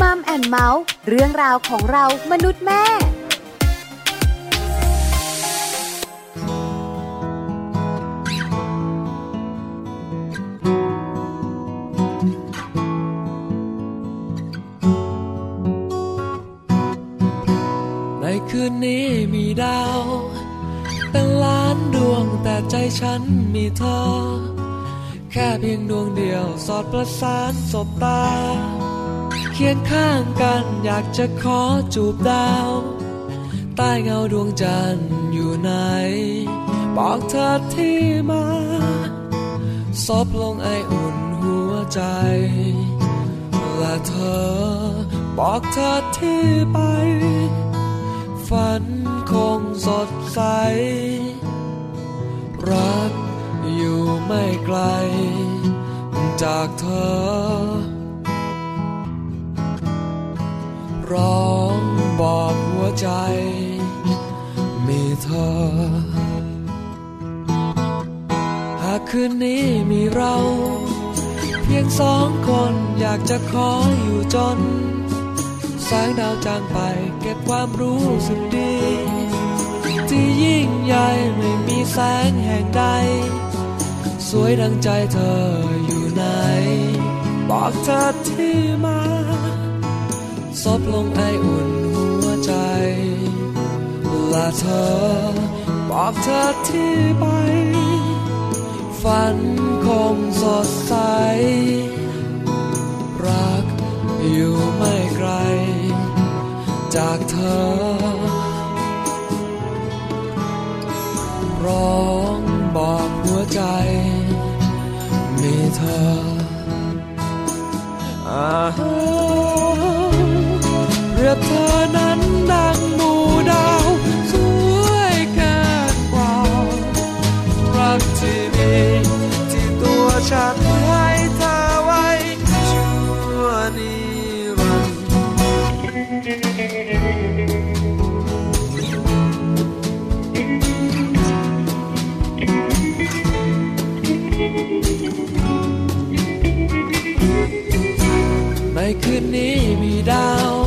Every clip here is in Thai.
มัมแอนเมาส์เรื่องราวของเรามนุษย์แม่คืนนี้มีดาว เป็นล้านดวงแต่ใจฉันมีเธอ แค่เพียงดวงเดียวสอดประสานสบตา เคียงข้างกันอยากจะขอจูบดาว ใต้เงาดวงจันทร์อยู่ไหน บอกเธอที่มาซบลงไออุ่นหัวใจ และเธอบอกเธอที่ไป ฝันคงสดใส รักอยู่ไม่ไกล จากเธอ ร้องบอกหัวใจ มีเธอ หากคืนนี้มีเรา เพียงสองคนอยากจะขออยู่จน แสงดาวจางไปเก็บความรู้สึกดี ที่ยิ่งใหญ่ไม่มีแสงแห่งใด สวยดังใจเธออยู่ไหน บอกเธอที่มา ซบลงไออุ่นหัวใจและเธอ บอกเธอที่ไป ฝันคงสดใส รักอยู่ไม่ไกล จากเธอ ร้องบอกหัวใจ มีเธออา เรียบเธอนั้นดังหมู่ดาวสวยเกินกว่ารักที่มีที่ตัวฉันให้เธอไว้ชั่วนิรันดร์ในคืนนี้มีดาว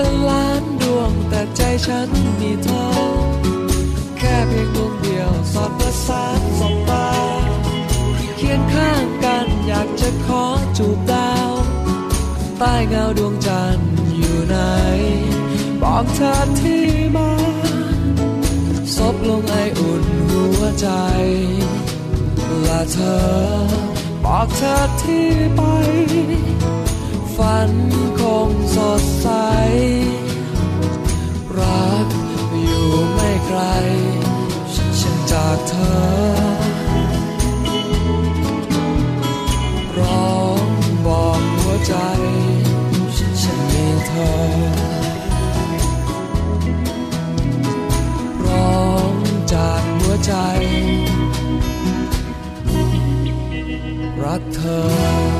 เป็นล้านดวงแต่ใจฉันมีเธอแค่เพียงดวงเดียวสอดประสานสอบตาเคียงข้างกันอยากจะขอจูบดาวใต้เงาดวงจันทร์อยู่ไหน บอกเธอที่มาซบลงไออุ่นหัวใจและเธอบอกเธอที่ไป ฝันคงสดใส รักอยู่ไม่ไกล ฉันจากเธอ ร้องบอกหัวใจ ฉันมีเธอ ร้องจากหัวใจ รักเธอ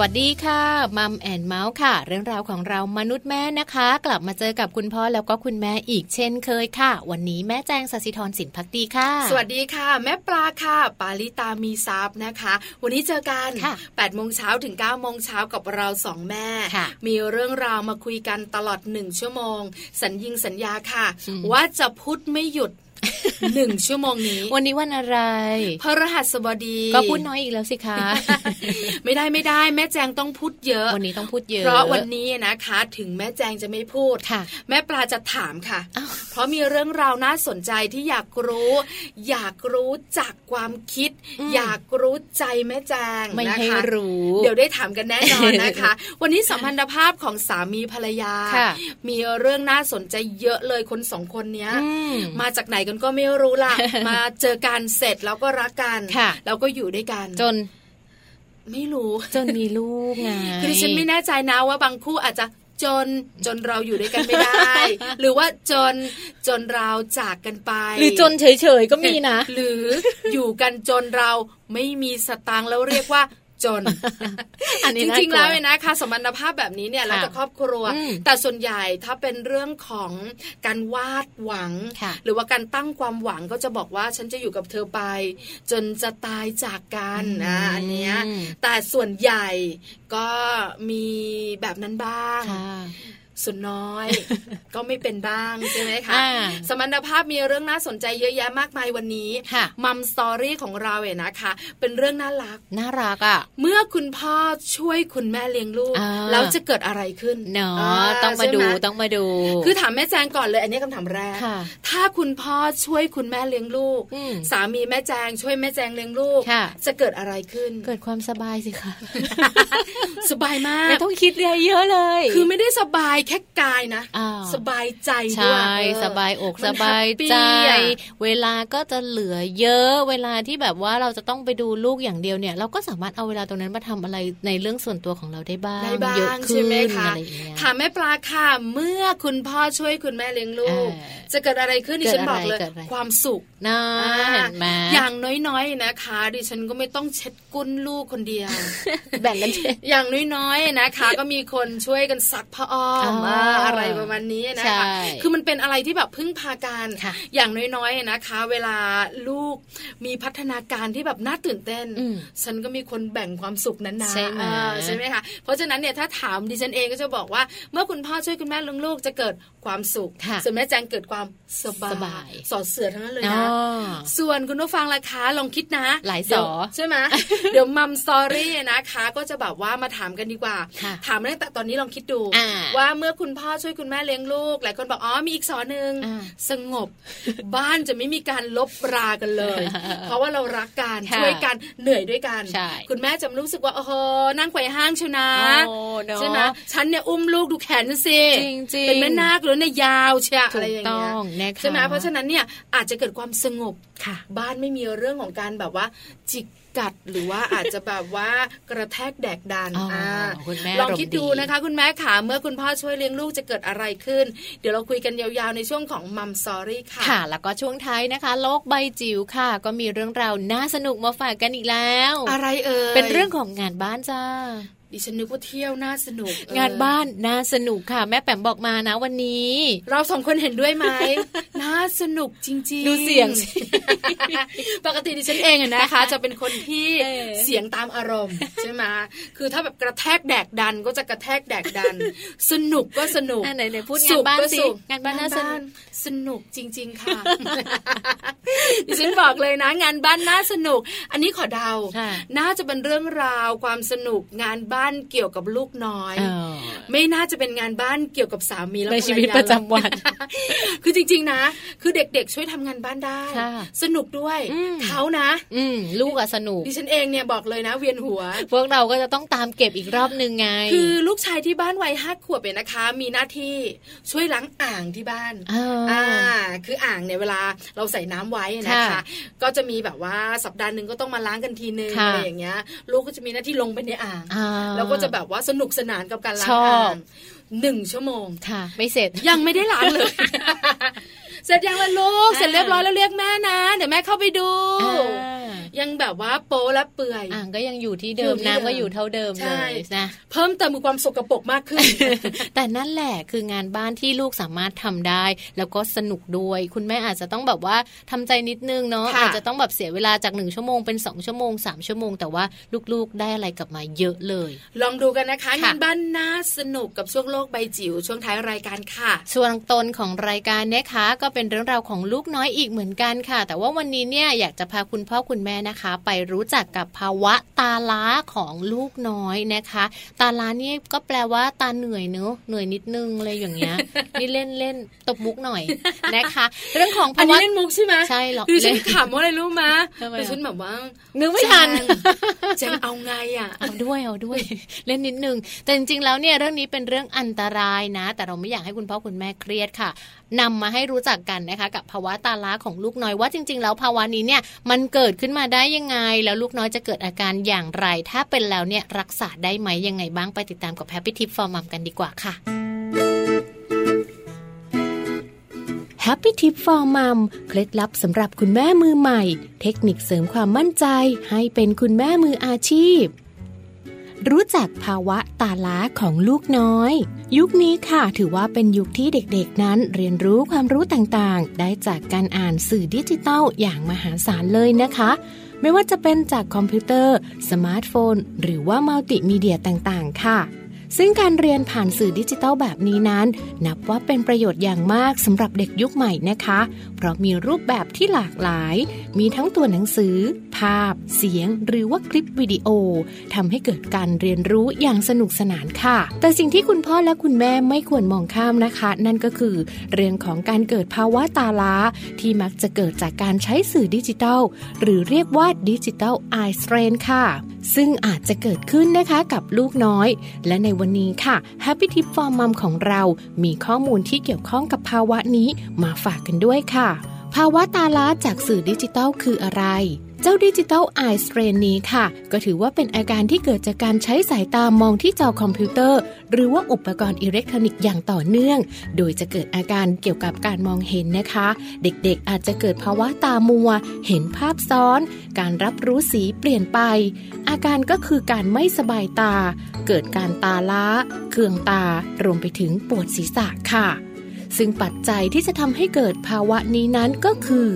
วัสดีค่ะMom and Mouth ค่ะ เรื่องราวของเรามนุษย์แม่นะคะ กลับมาเจอกับคุณพ่อแล้วก็คุณแม่อีกเช่นเคยค่ะ วันนี้แม่แจงศศิธรสินพักดีค่ะ สวัสดีค่ะ แม่ปลาค่ะ ปาลิตามีซับนะคะ วันนี้เจอกันค่ะ8โมงเช้าถึง9โมงเช้ากับเราสองแม่ค่ะมีเรื่องราวมาคุยกันตลอดหนึ่งชั่วโมง สัญญิงสัญญาค่ะอืมว่าจะพูดไม่หยุด หนึ่งชั่วโมงนี้ วันนี้วันอะไรพระรหัสบดี ก็พูดน้อยอีกแล้วสิคะ ไม่ได้ไม่ได้แม่แจงต้องพูดเยอะ วันนี้ต้องพูดเยอะ เพราะวันนี้นะคะ ถึงแม่แจงจะไม่พูดค่ะ แม่ปลาจะถามค่ะอ้าวเพราะมีเรื่องราวน่าสนใจที่อยากรู้ อยากรู้จากความคิดอืมอยากรู้ใจแม่แจงไม่นะให้คะรู้ เดี๋ยวได้ถามกันแน่นอนนะคะ วันนี้สัมพันธภาพของสามีภรรยาค่ะมีเรื่องน่าสนใจเยอะเลยคนสองคนเนี้ยอืมมาจากไหนกันก็ไม่รู้ล่ะ มาเจอกันเสร็จแล้วก็รักกันค่ะแล้วก็อยู่ด้วยกันจนไม่รู้จนมีลูกไงคือดิฉันไม่แน่ใจนะว่าบางคู่อาจจะจนจนเราอยู่ด้วยกันไม่ได้ หรือว่าจนจนเราจากกันไป หรือจนเฉยๆก็มีนะ หรืออยู่กันจนเราไม่มีสตางค์แล้วเรียกว่า จนอันนี้จน่ากลัวริงๆแล้วเนี่ยนะคะสมรรถภาพแบบนี้เนี่ยค่ะแล้วแต่ครอบครัวอืมแต่ส่วนใหญ่ถ้าเป็นเรื่องของการวาดหวังค่ะหรือว่าการตั้งความหวังก็จะบอกว่าฉันจะอยู่กับเธอไป จนจะตายจากกันนะอันเนี้ยอืมแต่ส่วนใหญ่ก็มีแบบนั้นบ้างค่ะ ส่วนน้อย ก็ไม่เป็นบ้างใช่ไหมคะอ่าสมรรถภาพมีเรื่องน่าสนใจเยอะแยะมากมายวันนี้ค่ะมัมสตอรี่ของเราเนี่ยนะคะ เป็นเรื่องน่ารักน่ารักอะเมื่อคุณพ่อช่วยคุณแม่เลี้ยงลูกอ่าแล้วจะเกิดอะไรขึ้นเนาอะต้องมาดูใช่ไหต้องมาดู คือถามแม่แจงก่อนเลย อันนี้คำถามแรกค่ะถ้าคุณพ่อช่วยคุณแม่เลี้ยงลูกอืมสามีแม่แจงช่วยแม่แจงเลี้ยงลูกค่ะจะเกิดอะไรขึ้น เกิดความสบายสิคะสบายมากไม่ต้องคิดอะไรเยอะเลย คือไม่ได้สบายแค่กายนะอ่าสบายใจใชด้วย่เออสบายอกมันสบายใจ happy อะเวลาก็จะเหลือเยอะ เวลาที่แบบว่าเราจะต้องไปดูลูกอย่างเดียวเนี่ย เราก็สามารถเอาเวลาตรงนั้นมาทำอะไรในเรื่องส่วนตัวของเราได้บ้างได้บ้าเยอะงขึ้ใช่นไหมคะอะไรอย่างเงี้ยถามแม่ปลาค่ะเมื่อคุณพ่อช่วยคุณแม่เลี้ยงลูกเออจะเกิดอะไรขึ้นดิฉันเกิดอะไรบอกเลยเกิดอะไรความสุขน่าอ่าเห็นไหมอย่างน้อยๆนะคะ ดิฉันก็ไม่ต้องเช็ดก้นลูกคนเดียว แบ่งกันเช็ดอย่างน้อยๆนะคะ ก็มีคนช่วยกันซักผ้าอ้อมอ๋อมาอะไรประมาณนี้นะใช่คะคือมันเป็นอะไรที่แบบพึ่งพากันค่ะอย่างน้อยๆนะคะ เวลาลูกมีพัฒนาการที่แบบน่าตื่นเต้นอืมฉันก็มีคนแบ่งความสุขนั้นนะใช่ไหมเออใช่ไหมคะเพราะฉะนั้นเนี่ยถ้าถามดิฉันเองก็จะบอกว่า เมื่อคุณพ่อช่วยคุณแม่เลี้ยงลูกจะเกิดความสุขค่ะส่วนแม่แจงเกิดความสบาสบายสอดเสือทั้งนั้นเลยอ๋อนะส่วนคุณผู้ฟังล่ะคะลองคิดนะ หลายสอเดี๋วใช่ไหมเดี๋ยวมัมสตอรี่นะคะ ก็จะแบบว่ามาถามกันดีกว่าค่ะถามตั้งแต่ตอนนี้ลองคิดดูอ่าว่าเมื่อคุณพ่อช่วยคุณแม่เลี้ยงลูกหลายคนบอกอ๋อมีอีกสอนหนึ่งอ่าสงบ บ้านจะไม่มีการลบรากันเลย เพราะว่าเรารักกันค่ะช่วยกันเหนื่อยด้วยกันใช่คุณแม่จะรู้สึกว่าโอ้โหนั่งไขว่ห้างเชียวนะโอ้เนอะใช่ไหมฉันเนี่ยอุ้มลูกดูแขนฉันสิจริงๆเป็นแม่นาคหรือเนี่ยยาวเชียถูอะไรกอย่างต้เงี้อยงนะคะใช่ไหมเพราะฉะนั้นเนี่ยอาจจะเกิดความสงบค่ะ บ้านไม่มีเรื่องของการแบบว่า จิกกัดหรือว่าอาจจะแบบว่ากระแทกแดกดันอ๋ออ่าคุณแม่ลองอารมณ์คิดดูดีนะคะ คุณแม่ขาเมื่อคุณพ่อช่วยเลี้ยงลูกจะเกิดอะไรขึ้น เดี๋ยวเราคุยกันยาวๆในช่วงของมัมซอรี่ค่ะค่ะ แล้วก็ช่วงท้ายนะคะ โลกใบจิ๋วค่ะ ก็มีเรื่องราวน่าสนุกมาฝากกันอีกแล้ว อะไรเอ่ยเป็นเรื่องของงานบ้านจ้า ดิฉันนึกว่าเที่ยวน่าสนุกเอองานบ้านน่าสนุกค่ะ แม่แปมบอกมานะวันนี้ เราสองคนเห็นด้วยไหมน่าสนุกจริงๆ ดูเสียงสิปกติดิฉันเองอะนะคะ จะเป็นคนที่เออเสียงตามอารมณ์ใช่ไหมคือถ้าแบบกระแทกแดกดันก็จะกระแทกแดกดัน สนุกก็สนุกอะไหนไหนพูดสุงานขบ้านก็สิสุขงานบ้านน่าสนุกสนุกจริง ๆค่ะดิฉันบอกเลยนะ งานบ้านน่าสนุก อันนี้ขอเดาค่ะน่าจะเป็นเรื่องราวความสนุกงานบ้านเกี่ยวกับลูกน้อยเออไม่น่าจะเป็นงานบ้านเกี่ยวกับสามีและในภรรยาชีวิตประจำวัน คือจริง ๆ นะ คือเด็กๆ ช่วยทำงานบ้านได้ค่ะสนุกด้วยอืมเขานะ อืมลูกอะสนุกดิฉันเองเนี่ยบอกเลยนะ เวียนหัว พวกเราก็จะต้องตามเก็บอีกรอบหนึ่งไง คือลูกชายที่บ้านวัยห้าขวบเนี่ยนะคะ มีหน้าที่ช่วยล้างอ่างที่บ้านอ่าอ่าคืออ่างเนี่ยเวลาเราใส่น้ำไว้นะคะค่ะก็จะมีแบบว่าสัปดาห์หนึ่งก็ต้องมาล้างกันทีนึงค่ะอะไรอย่างเงี้ยลูกก็จะมีหน้าที่ลงไปในอ่างอ่าแล้วก็จะแบบว่าสนุกสนานกับการล้างชอบอ่างหนึ่งชั่วโมงค่ะ ไม่เสร็จยังไม่ได้ล้างเลย เสร็จยังละลูกอ่าเสร็จเรียบร้อยแล้วเรียกแม่นะ เดี๋ยวแม่เข้าไปดูอ่ายังแบบว่าโป๊และเปื่อยอ่างก็ยังอยู่ที่เดิอยู่มที่น้ำก็เดิมอยู่เท่าเดิมใช่เลยนะเพิ่มเติมมีความสกปรกมากขึ้น แต่นั่นแหละคืองานบ้านที่ลูกสามารถทำได้ แล้วก็สนุกด้วย คุณแม่อาจจะต้องแบบว่าทำใจนิดนึงเนาะค่ะอาจจะต้องแบบเสียเวลาจากหนึ่งชั่วโมงเป็นสองชั่วโมงสามชั่วโมง แต่ว่าลูกๆได้อะไรกลับมาเยอะเลย ลองดูกันนะคะค่ะงานบ้านน่าสนุกกับช่วงโลกใบจิ๋วช่วงท้ายรายการค่ะส่วนตนของรายการนะคะก็เป็นเรื่องราวของลูกน้อยอีกเหมือนกันค่ะ แต่ว่าวันนี้เนี่ยอยากจะพาคุณพ่อคุณแม่นะคะ ไปรู้จักกับภาวะตาล้าของลูกน้อยนะคะ ตาล้านี่ก็แปลว่าตาเหนื่อยเนอะเหนื่อยนิดนึงอะไรอย่างเงี้ยนี่เล่นเล่นตบมุกหน่อยนะคะ เรื่องของอันภาวะนี้เล่นมุกใช่ไหมใช่หรอกคือฉันเล่นขำว่าอะไรรู้มะทำไมอะคือฉันแบบว่านึกไม่ทันแจงเอาไงอะเอาด้วยเอาด้วย เล่นนิดนึงแต่จริงๆแล้วเนี่ยเรื่องนี้เป็นเรื่องอันตรายนะ แต่เราไม่อยากให้คุณพ่อคุณแม่เครียดค่ะนำมาให้รู้จักกันนะคะ กับภาวะตาล้าของลูกน้อยว่าจริง ๆ แล้วภาวะนี้เนี่ยมันเกิดขึ้นมาได้ยังไง แล้วลูกน้อยจะเกิดอาการอย่างไร ถ้าเป็นแล้วเนี่ยรักษาได้ไหมยังไงบ้างไปติดตามกับ Happy Tip for Mom กันดีกว่าค่ะ Happy Tip for Mom เคล็ดลับสำหรับคุณแม่มือใหม่ เทคนิคเสริมความมั่นใจให้เป็นคุณแม่มืออาชีพ รู้จักภาวะตาล้าของลูกน้อย ยุคนี้ค่ะถือว่าเป็นยุคที่เด็กๆนั้นเรียนรู้ความรู้ต่างๆ ได้จากการอ่านสื่อดิจิตอลอย่างมหาศาลเลยนะคะ ไม่ว่าจะเป็นจากคอมพิวเตอร์ สมาร์ทโฟน หรือว่ามัลติมีเดียต่างๆ ค่ะ ซึ่งการเรียนผ่านสื่อดิจิทัลแบบนี้นั้น นับว่าเป็นประโยชน์อย่างมากสำหรับเด็กยุคใหม่นะคะ เพราะมีรูปแบบที่หลากหลาย มีทั้งตัวหนังสือ ภาพ เสียง หรือว่าคลิปวิดีโอทำให้เกิดการเรียนรู้อย่างสนุกสนานค่ะ แต่สิ่งที่คุณพ่อและคุณแม่ไม่ควรมองข้ามนะคะ นั่นก็คือ เรื่องของการเกิดภาวะตาล้า ที่มักจะเกิดจากการใช้สื่อดิจิทัลหรือเรียกว่า digital eye strain ค่ะ ซึ่งอาจจะเกิดขึ้นนะคะกับลูกน้อย และในวันนี้ค่ะ Happy Tip for Mom ของเรา มีข้อมูลที่เกี่ยวข้องกับภาวะนี้มาฝากกันด้วยค่ะ ภาวะตาล้าจากสื่อดิจิทัลคืออะไร เจ้า digital eye strain นี้ค่ะ ก็ถือว่าเป็นอาการที่เกิดจากการใช้สายตามองที่จอคอมพิวเตอร์ หรือว่าอุปกรณ์อิเล็กทรอนิกส์อย่างต่อเนื่อง โดยจะเกิดอาการเกี่ยวกับการมองเห็นนะคะ เด็กๆ อาจจะเกิดภาวะตามัว เห็นภาพซ้อน การรับรู้สีเปลี่ยนไป อาการก็คือการไม่สบายตา เกิดการตาล้า เคืองตา รวมไปถึงปวดศีรษะค่ะ ซึ่งปัจจัยที่จะทำให้เกิดภาวะนี้นั้นก็คือ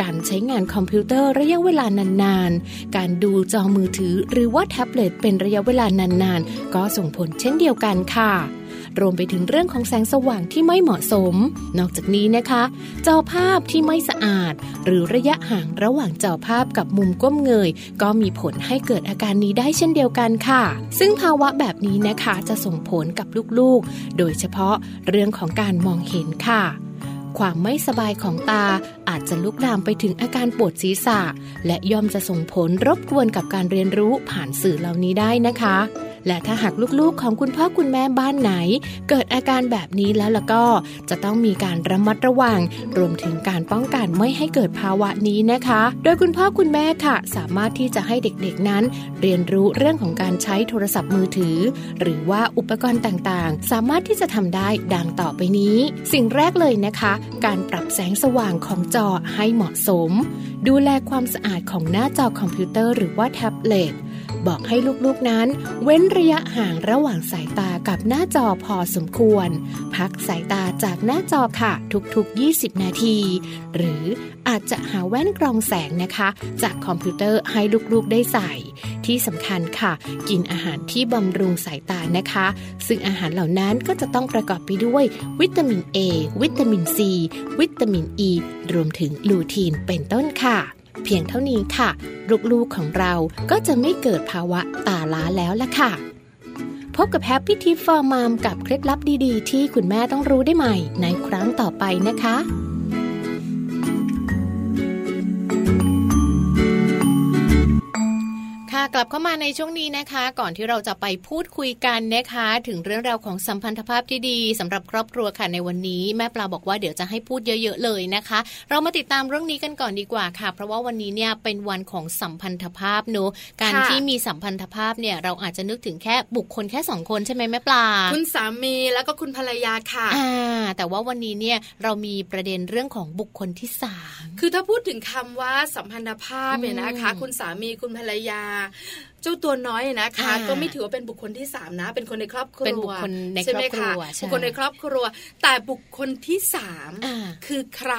การใช้งานคอมพิวเตอร์ระยะเวลานานๆ การดูจอมือถือหรือว่าแท็บเล็ตเป็นระยะเวลานานๆ ก็ส่งผลเช่นเดียวกันค่ะ รวมไปถึงเรื่องของแสงสว่างที่ไม่เหมาะสม นอกจากนี้นะคะ จอภาพที่ไม่สะอาด หรือระยะห่างระหว่างจอภาพกับมุมก้มเงย ก็มีผลให้เกิดอาการนี้ได้เช่นเดียวกันค่ะ ซึ่งภาวะแบบนี้นะคะจะส่งผลกับลูกๆ โดยเฉพาะเรื่องของการมองเห็นค่ะความไม่สบายของตาอาจจะลุกลามไปถึงอาการปวดศีรษะ และย่อมจะส่งผลรบกวนกับการเรียนรู้ผ่านสื่อเหล่านี้ได้นะคะ และถ้าหากลูกๆของคุณพ่อคุณแม่บ้านไหน เกิดอาการแบบนี้แล้วล่ะก็จะต้องมีการระมัดระวัง รวมถึงการป้องกันไม่ให้เกิดภาวะนี้นะคะ โดยคุณพ่อคุณแม่ค่ะ สามารถที่จะให้เด็กๆนั้น เรียนรู้เรื่องของการใช้โทรศัพท์มือถือ หรือว่าอุปกรณ์ต่างๆ สามารถที่จะทำได้ดังต่อไปนี้ สิ่งแรกเลยนะคะ การปรับแสงสว่างของจอให้เหมาะสม ดูแลความสะอาดของหน้าจอคอมพิวเตอร์หรือว่าแท็บเล็ต บอกให้ลูกๆนั้น เว้นระยะห่างระหว่างสายตากับหน้าจอพอสมควร พักสายตาจากหน้าจอค่ะ ทุกๆ 20 นาที หรืออาจจะหาแว่นกรองแสงนะคะ จากคอมพิวเตอร์ให้ลูกๆได้ใส่ ที่สำคัญค่ะ กินอาหารที่บำรุงสายตานะคะ ซึ่งอาหารเหล่านั้นก็จะต้องประกอบไปด้วย วิตามิน A วิตามิน C วิตามิน E รวมถึงลูทีนเป็นต้นค่ะ เพียงเท่านี้ค่ะ ลูกๆของเราก็จะไม่เกิดภาวะตาล้าแล้วล่ะค่ะ พบกับแฮปปี้ทิฟฟอร์มามกับเคล็ดลับดีๆ ที่คุณแม่ต้องรู้ได้ใหม่ในครั้งต่อไปนะคะ ค่ะกลับเข้ามาในช่วงนี้นะคะ ก่อนที่เราจะไปพูดคุยกันนะคะ ถึงเรื่องราวของสัมพันธภาพที่ดีสำหรับครอบครัวค่ะในวันนี้แม่ปลาบอกว่าเดี๋ยวจะให้พูดเยอะ ๆ เลยนะคะ เรามาติดตามเรื่องนี้กันก่อนดีกว่าค่ะ เพราะว่าวันนี้เนี่ยเป็นวันของสัมพันธภาพเนอะการที่มีสัมพันธภาพเนี่ยเราอาจจะนึกถึงแค่บุคคลแค่สองคนใช่ไหมแม่ปลาคุณสามีแล้วก็คุณภรรยาค่ะอ่าแต่ว่าวันนี้เนี่ยเรามีประเด็นเรื่องของบุคคลที่สามคือถ้าพูดถึงคำว่าสัมพันธภาพเนี่ยนะคะ คุณสามีคุณภรรยาเจ้าตัวน้อยนะคะ ก็ไม่ถือว่าเป็นบุคคลที่สามนะเป็นคนในครอบครัวเป็นบุคคลในครอบครัวบุคคลในครอบครัว แต่บุคคลที่สามคือใคร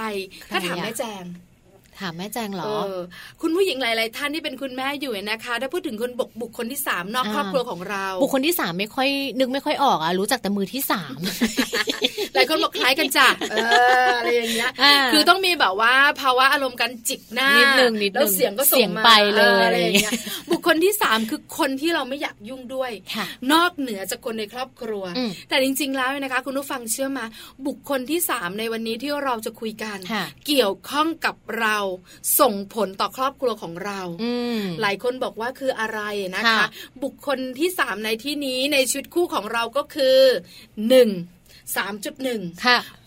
ถ้าถามแม่แจง ถามแม่แจงเหรออคุณผู้หญิงหลาย ๆ ท่านที่เป็นคุณแม่อยู่นะคะ ถ้าพูดถึงคนบุคบุคคลที่สามนอกครอบครัวของเรา บุคคลที่สามไม่ค่อยนึกไม่ค่อยออกอะรู้จักแต่มือที่สามหลายคนบอกคล้ายกันจ้ะอะไรอย่างเงี้ยคือต้องมีแบบว่าภาวะอารมณ์กันจิกหน้านิดนึงนิดแล้วเสียงก็ส่งมาไปเลยอะไรอย่างเงี้ยบุคคลที่สามคือคนที่เราไม่อยากยุ่งด้วย นอกเหนือจากคนในครอบครัว แต่จริง ๆ แล้วนะคะ คุณผู้ฟังเชื่อมา บุคคลที่สามในวันนี้ที่เราจะคุยกัน เกี่ยวข้องกับเราส่งผลต่อครอบครัวของเราหลายคนบอกว่าคืออะไรนะคะ บุคคลที่สามในที่นี้ในชีวิตคู่ของเราก็คือหนึ่ง สามจุดหนึ่ง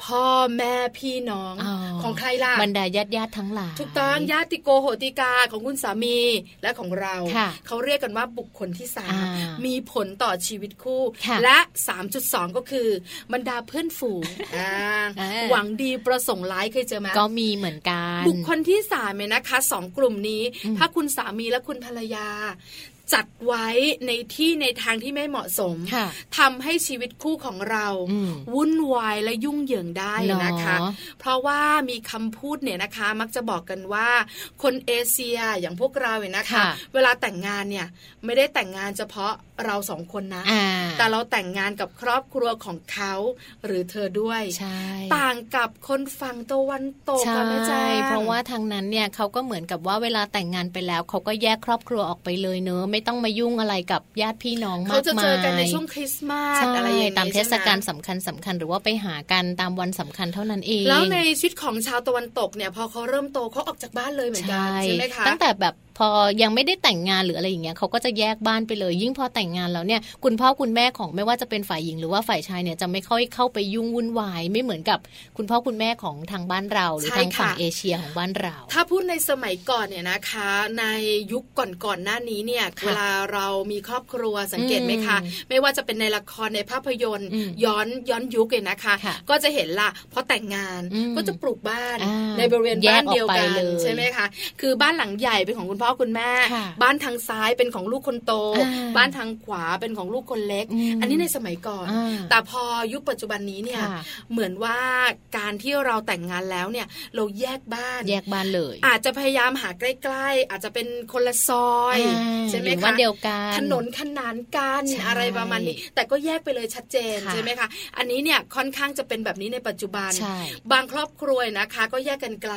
พ่อแม่พี่น้องอของใครล่ะบรรดาญาติญาติทั้งหลายถูกต้องญาติโกโหติกาของคุณสามีและของเราเขาเรียกกันว่าบุคคลที่สามมีผลต่อชีวิตคู่ และสามจุดสองก็คือบรรดาเพื่อนฝูงหวังดีประสงค์ร้ายเคยเจอไหมก็มีเหมือนกัน บุคคลที่สามเนี่ยนะคะสองกลุ่มนี้ ถ้าคุณสามีและคุณภรรยา จัดไว้ในที่ในทางที่ไม่เหมาะสมทำให้ชีวิตคู่ของเราวุ่นวายและยุ่งเหยิงได้นะคะ เพราะว่ามีคำพูดเนี่ยนะคะ มักจะบอกกันว่า คนเอเชียอย่างพวกเราเนี่ยนะคะ เวลาแต่งงานเนี่ยไม่ได้แต่งงานเฉพาะเราสองคนนะ แต่เราแต่งงานกับครอบครัวของเขาหรือเธอด้วย ต่างกับคนฝั่งตะวันตกกันใช่เพราะว่าทางนั้นเนี่ยเขาก็เหมือนกับว่าเวลาแต่งงานไปแล้วเขาก็แยกครอบครัวออกไปเลยเนอะไม่ต้องมายุ่งอะไรกับญาติพี่น้องมากมายเขาจะเจอกันในช่วงคริสต์มาสอะไรอย่างเงี้ยตามเทศกาลสำคัญสำคัญ หรือว่าไปหากันตามวันสำคัญเท่านั้นเอง แล้วในชีวิตของชาวตะวันตกเนี่ยพอเขาเริ่มโตเขาออกจากบ้านเลยเหมือนกันใช่ไหมคะตั้งแต่แบบพอยังไม่ได้แต่งงานหรืออะไรอย่างเงี้ยเขาก็จะแยกบ้านไปเลย ยิ่งพอแต่งงานแล้วเนี่ย คุณพ่อคุณแม่ของไม่ว่าจะเป็นฝ่ายหญิงหรือว่าฝ่ายชายเนี่ยจะไม่ค่อยเข้าไปยุ่งวุ่นวาย ไม่เหมือนกับคุณพ่อคุณแม่ของทางบ้านเราหรือทางฝั่งเอเชียของบ้านเรา ถ้าพูดในสมัยก่อนเนี่ยนะคะ ในยุคก่อนๆหน้านี้เนี่ยเวลาเรามีครอบครัวสังเกตไหมคะ ไม่ว่าจะเป็นในละครในภาพยนตร์ ย้อนย้อนยุคเลยนะคะ ก็จะเห็นล่ะพอแต่งงานก็จะปลูกบ้านในบริเวณบ้านเดียวกันใช่ไหมคะคือบ้านหลังใหญ่เป็นของคุณพ่อคุณแม่ บ้านทางซ้ายเป็นของลูกคนโต บ้านทางขวาเป็นของลูกคนเล็ก อันนี้ในสมัยก่อน แต่พอยุคปัจจุบันนี้เนี่ยเหมือนว่าการที่เราแต่งงานแล้วเนี่ยเราแยกบ้านแยกบ้านเลย อาจจะพยายามหาใกล้ ๆ อาจจะเป็นคนละซอยใช่ไหมคะเดียวกันถนนขนานกันอะไรประมาณนี้ แต่ก็แยกไปเลยชัดเจนใช่ไหมคะอันนี้เนี่ยค่อนข้างจะเป็นแบบนี้ในปัจจุบัน บางครอบครัวนะคะ ก็แยกกันไกล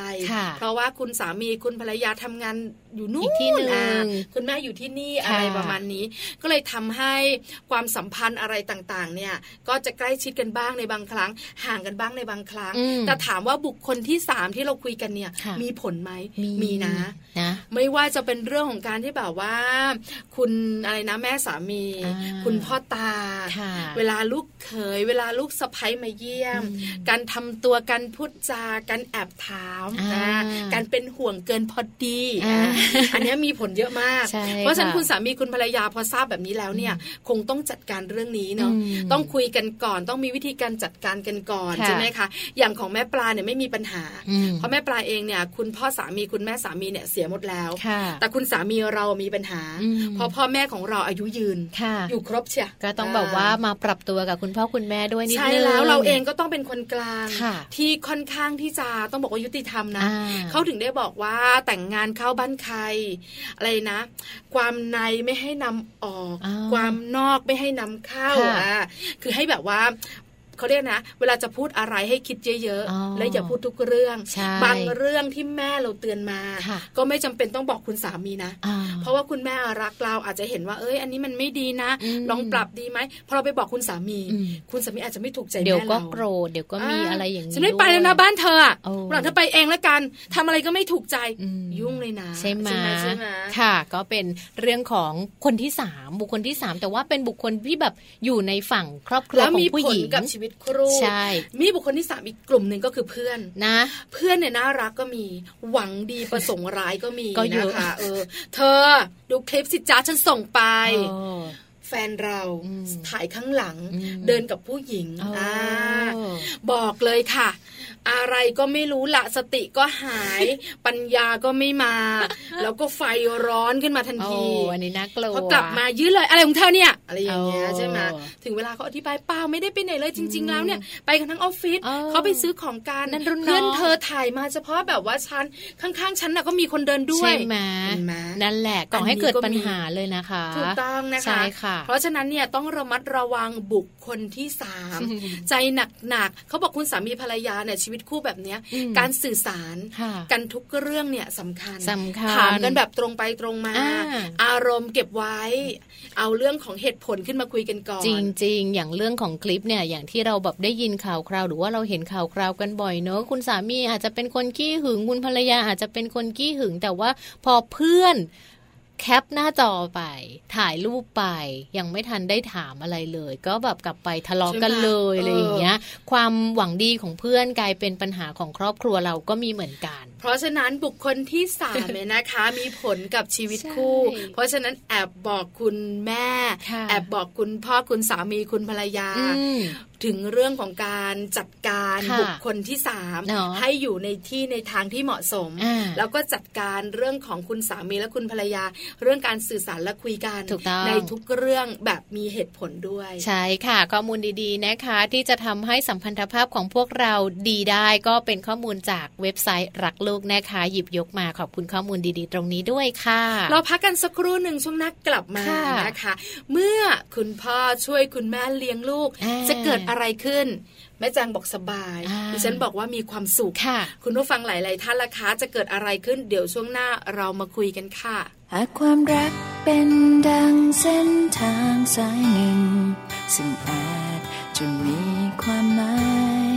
เพราะว่าคุณสามีคุณภรรยาทำงาน อยู่นู่นที่หนึ่งคุณแม่อยู่ที่นี่อะไรประมาณนี้ ก็เลยทำให้ความสัมพันธ์อะไรต่างๆ เนี่ย ก็จะใกล้ชิดกันบ้างในบางครั้ง ห่างกันบ้างในบางครั้ง แต่ถามว่าบุคคลที่สามที่เราคุยกันเนี่ย มีผลไหมมีนะนะ ไม่ว่าจะเป็นเรื่องของการที่แบบว่า คุณอะไรนะแม่สามี คุณพ่อตา เวลาลูกเขยเวลาลูกสะพ้ยมาเยี่ยม การทำตัวการพูดจาการแอบถามนะการเป็นห่วงเกินพอดีอันนี้มีผลเยอะมาก เพราะฉะนั้นคุณสามีคุณภรรยาพอทราบแบบนี้แล้วเนี่ย คงต้องจัดการเรื่องนี้เนาะต้องคุยกันก่อน ต้องมีวิธีการจัดการกันก่อนใช่ไหมคะอย่างของแม่ปลาเนี่ยไม่มีปัญหา เพราะแม่ปลาเองเนี่ย คุณพ่อสามีคุณแม่สามีเนี่ยเสียหมดแล้ว แต่คุณสามีเรามีปัญหา เพราะพ่อแม่ของเราอายุยืนอยู่ครบเชียก็ต้องแบบว่ามาปรับตัวกับคุณพ่อคุณแม่ด้วยนิดนึงใช่แล้วเราเองก็ต้องเป็นคนกลาง ที่ค่อนข้างที่จะต้องบอกว่ายุติธรรมนะเขาถึงได้บอกว่าแต่งงานเข้าบ้านใครอะไรนะ ความในไม่ให้นำออก ความนอกไม่ให้นำเข้าอะคือให้แบบว่า เขาเรียกนะ เวลาจะพูดอะไรให้คิดเยอะๆ และอย่าพูดทุกเรื่อง บางเรื่องที่แม่เราเตือนมา ก็ไม่จำเป็นต้องบอกคุณสามีนะ เพราะว่าคุณแม่รักเราอาจจะเห็นว่าเอ้ยอันนี้มันไม่ดีนะ ลองปรับดีไหมพอเราไปบอกคุณสามี คุณสามีอาจจะไม่ถูกใจแม่เราเดี๋ยวก็โกรธเดี๋ยวก็มีอะไรอย่างนี้ฉันไม่ไปแล้วนะบ้านเธอหลังเธอไปเองแล้วกันทำอะไรก็ไม่ถูกใจยุ่งเลยนะใช่ไหมค่ะ ก็เป็นเรื่องของคนที่สามบุคคลที่สามแต่ว่าเป็นบุคคลที่แบบอยู่ในฝั่งครอบครัวของผู้หญิงกับชีวิตครูใช่มีบุคคลที่สามอีกกลุ่มหนึ่งก็คือเพื่อนนะ เพื่อนเนี่ยน่ารักก็มีหวังดีประสงค์ร้ายก็มีนะคะเออ เธอดูคลิปสิจ้าฉันส่งไปแฟนเราถ่ายข้างหลังเดินกับผู้หญิงอ่าบอกเลยค่ะ อะไรก็ไม่รู้ละสติก็หาย ปัญญาก็ไม่มา แล้วก็ไฟร้อนขึ้นมาทันทีอันนี้น่ากลัวพอกลับมายื้อเลยอะไรของเธอเนี่ย อะไรอย่างเงี้ยใช่ไหมถึงเวลาเขาอธิบายเปล่าไม่ได้ไปไหนเลยจริง ๆ แล้วเนี่ยไปกันทั้งออฟฟิศเขาไปซื้อของกันเพื่อนเธอถ่ายมาเฉพาะแบบว่าฉันข้างๆฉันน่ะก็มีคนเดินด้วยใช่ไหมนั่นแหละก่อให้เกิดปัญหาเลยนะคะถูกต้องนะคะใช่ค่ะ เพราะฉะนั้นเนี่ยต้องระมัดระวังบุคคลที่สามใจหนักๆเขาบอกคุณสามีภรรยาเนี่ยชีวิตคู่แบบเนี้ยการสื่อสารกันทุกเรื่องเนี่ยสำคัญสำคัญถามกันแบบตรงไปตรงมา อารมณ์เก็บไว้ เอาเรื่องของเหตุผลขึ้นมาคุยกันก่อน จริง ๆ อย่างเรื่องของคลิปเนี่ยอย่างที่เราแบบได้ยินข่าวคราวหรือว่าเราเห็นข่าวคราวกันบ่อยเนอะคุณสามีอาจจะเป็นคนขี้หึงคุณภรรยาอาจจะเป็นคนขี้หึงแต่ว่าพอเพื่อน แคปหน้าจอไป ถ่ายรูปไป ยังไม่ทันได้ถามอะไรเลย ก็แบบกลับไปทะเลาะกันเลยอะไรอย่างเงี้ย ความหวังดีของเพื่อนกลายเป็นปัญหาของครอบครัวเราก็มีเหมือนกัน เพราะฉะนั้นบุคคลที่สามเนี่ยนะคะ มีผลกับชีวิตคู่ เพราะฉะนั้นแอบบอกคุณแม่ แอบบอกคุณพ่อคุณสามีคุณภรรยา ถึงเรื่องของการจัดการบุคคลที่สามให้อยู่ในที่ในทางที่เหมาะสม แล้วก็จัดการเรื่องของคุณสามีและคุณภรรยา เรื่องการสื่อสารและคุยกันในทุกเรื่องแบบมีเหตุผลด้วย ใช่ค่ะ ข้อมูลดีๆนะคะ ที่จะทำให้สัมพันธภาพของพวกเราดีได้ก็เป็นข้อมูลจากเว็บไซต์รักลูกนะคะ หยิบยกมาขอบคุณข้อมูลดีๆ ตรงนี้ด้วยค่ะ เราพักกันสักครู่หนึ่งช่วงนักกลับมานะคะ เมื่อคุณพ่อช่วยคุณแม่เลี้ยงลูก จะเกิดอะไรขึ้น แม่แจงบอกสบายดิฉันบอกว่ามีความสุขค่ะ คุณผู้ฟังหลายๆท่านละคะจะเกิดอะไรขึ้นเดี๋ยวช่วงหน้าเรามาคุยกันค่ะ หากความรักเป็นดังเส้นทางสายหนึ่ง ซึ่งอาจจะมีความหมาย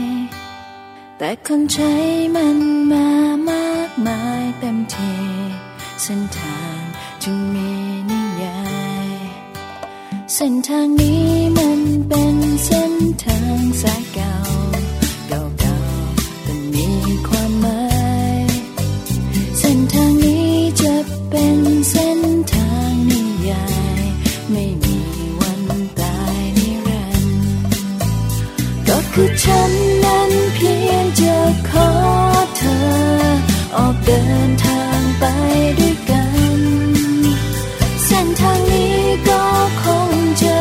แต่คนใช้มันมามากมายเต็มทีเส้นทางจึงมีนิยาย เส้นทางนี้มันเป็นเส้นทาง สายเก่าเก่าๆแต่มีความหมายเส้นทางนี้จะเป็นเส้นทางนิยายไม่มีวันตายนิรันดร์ก็คือฉันนั้นเพียงจะขอเธอ ออกเดินทางไปด้วยกัน เส้นทางนี้ก็คงจะ